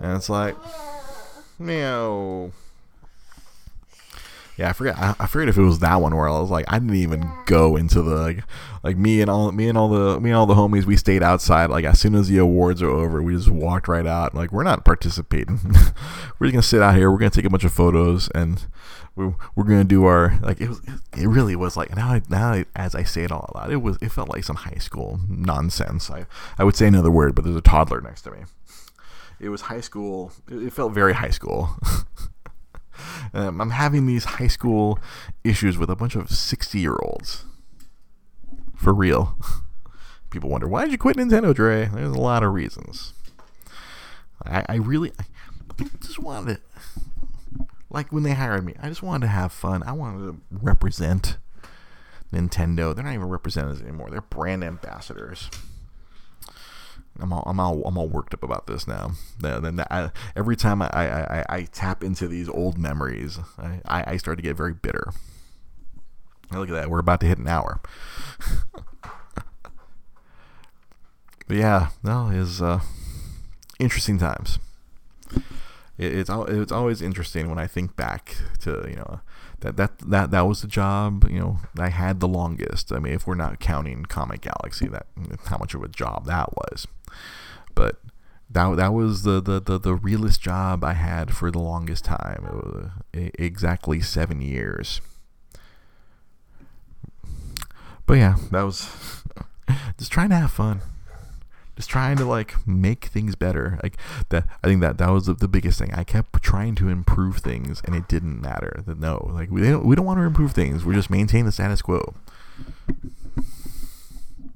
And it's like meow yeah, I forget. I, I forget if it was that one where I was like, I didn't even go into the like, like me and all me and all the me and all the homies. We stayed outside. Like as soon as the awards are over, we just walked right out. Like we're not participating. we're just gonna sit out here. We're gonna take a bunch of photos and we we're gonna do our like it was. It really was like now. I, now I, as I say it all out loud, it was. It felt like some high school nonsense. I I would say another word, but there's a toddler next to me. It was high school. It, it felt very high school. Um, I'm having these high school issues with a bunch of 60 year olds. For real. People wonder, why did you quit Nintendo, Dre? There's a lot of reasons. I, I really I just wanted to, like when they hired me, I just wanted to have fun. I wanted to represent Nintendo. They're not even representatives anymore, they're brand ambassadors. I'm all, I'm all, I'm all worked up about this now. Then, every time I, I, I, I tap into these old memories, I, I, start to get very bitter. Hey, Look at that, we're about to hit an hour. but yeah, no, is uh, interesting times. It, it's it's always interesting when I think back to you know that that that that was the job you know I had the longest. I mean, if we're not counting Comic Galaxy, that how much of a job that was, but that that was the the the, the realest job I had for the longest time. Exactly seven years. But yeah, that was just trying to have fun, just trying to like make things better. Like that, I think that that was the, the biggest thing. I kept trying to improve things, and it didn't matter. That no, like we don't we don't want to improve things. We're just maintaining the status quo.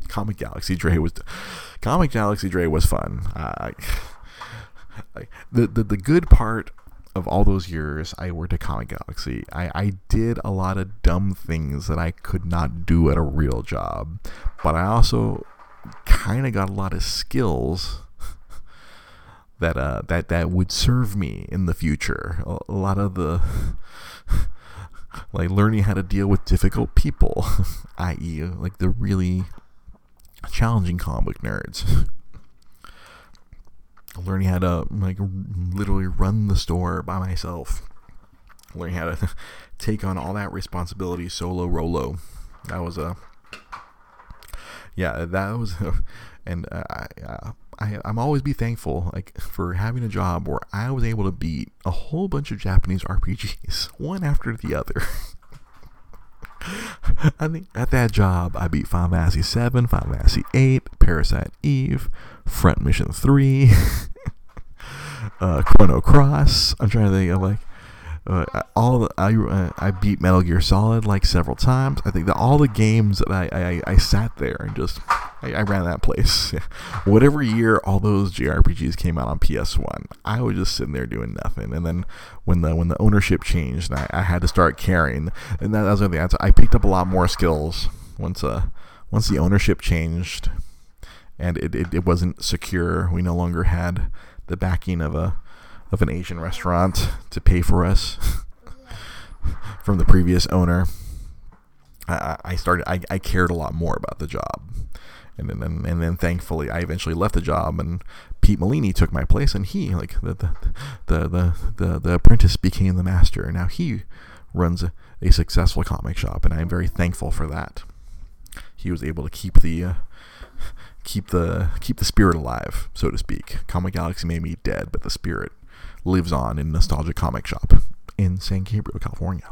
Comic Galaxy Dre was, Comic Galaxy Dre was fun. Uh, the, the the good part of all those years I worked at Comic Galaxy, I, I did a lot of dumb things that I could not do at a real job. But I also kind of got a lot of skills that uh, that that would serve me in the future. A, a lot of the like learning how to deal with difficult people, i.e., like the really challenging comic nerds learning how to like literally run the store by myself learning how to take on all that responsibility solo rolo that was a yeah that was and uh, I, uh, I i'm always be thankful like for having a job where i was able to beat a whole bunch of japanese rpgs one after the other I think at that job, I beat Final Fantasy 7, Final Fantasy 8, Parasite Eve, Front Mission 3, uh, Chrono Cross. I'm trying to think of like uh, all I uh, I beat Metal Gear Solid like several times. I think that all the games that I, I, I sat there and just I, I ran that place. Whatever year all those JRPGs came out on PS1, I was just sitting there doing nothing. And then when the when the ownership changed, I, I had to start caring. And that, that was the answer. I picked up a lot more skills once uh once the ownership changed, and it, it, it wasn't secure. We no longer had the backing of a of an Asian restaurant to pay for us from the previous owner. I, I started. I, I cared a lot more about the job, and then and then thankfully I eventually left the job, and Pete Molini took my place, and he like the the the the, the, the apprentice became the master, and now he runs a, a successful comic shop, and I am very thankful for that. He was able to keep the uh, keep the keep the spirit alive, so to speak. Comic Galaxy may be dead, but the spirit lives on in Nostalgia Comic Shop in San Gabriel, California.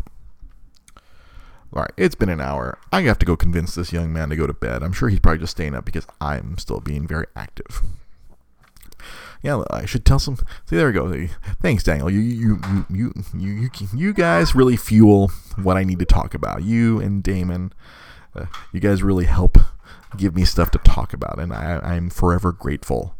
All right, it's been an hour. I have to go convince this young man to go to bed. I'm sure he's probably just staying up because I'm still being very active. Yeah, I should tell some. See, there we go. Thanks, Daniel. You, you, you, you, you, you, guys really fuel what I need to talk about. You and Damon, uh, you guys really help give me stuff to talk about, and I, I'm forever grateful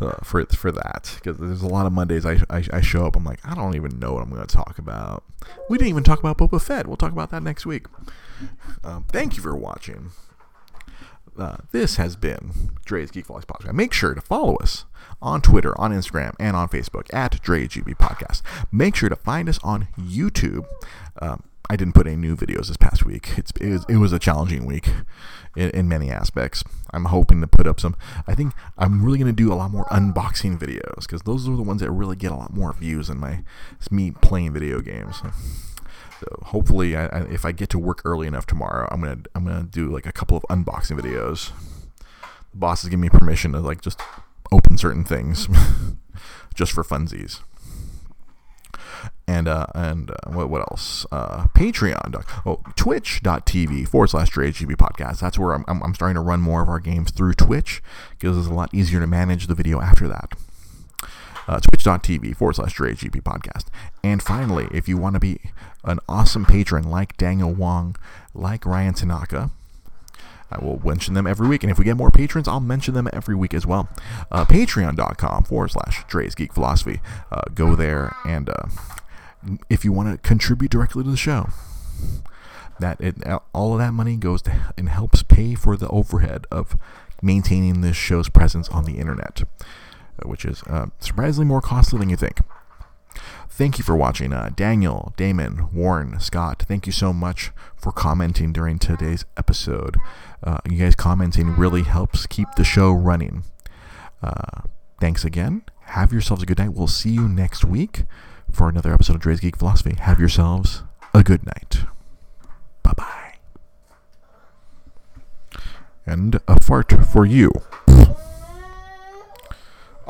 uh, for for that because there's a lot of Mondays I, I, I show up I'm like I don't even know what I'm going to talk about. We didn't even talk about Boba Fett. We'll talk about that next week. Um, thank you for watching. Uh, this has been Dre's Geek Voice Podcast. Make sure to follow us on Twitter, on Instagram, and on Facebook at Dre GB Podcast. Make sure to find us on YouTube. Um, I didn't put any new videos this past week. It's, it, was, it was a challenging week in, in many aspects. I'm hoping to put up some. I think I'm really going to do a lot more unboxing videos because those are the ones that really get a lot more views than my it's me playing video games. So hopefully, I, I, if I get to work early enough tomorrow, I'm gonna I'm gonna do like a couple of unboxing videos. The boss has given me permission to like just open certain things just for funsies and uh, and uh, what, what else? Uh, Patreon. Oh, Twitch.tv forward slash DreGB podcast. That's where I'm, I'm, starting to run more of our games through Twitch because it's a lot easier to manage the video after that. Uh, Twitch.tv forward slash DreGB podcast. And finally, if you want to be an awesome patron like Daniel Wong, like Ryan Tanaka, I will mention them every week. And if we get more patrons, I'll mention them every week as well. Uh, Patreon.com forward slash Dre's Geek Philosophy. Uh, go there and uh, if you want to contribute directly to the show, that it, all of that money goes to and helps pay for the overhead of maintaining this show's presence on the internet, which is uh, surprisingly more costly than you think. Thank you for watching. Uh, Daniel, Damon, Warren, Scott, thank you so much for commenting during today's episode. Uh, you guys commenting really helps keep the show running. Uh, thanks again. Have yourselves a good night. We'll see you next week for another episode of Dre's Geek Philosophy. Have yourselves a good night. Bye bye. And a fart for you.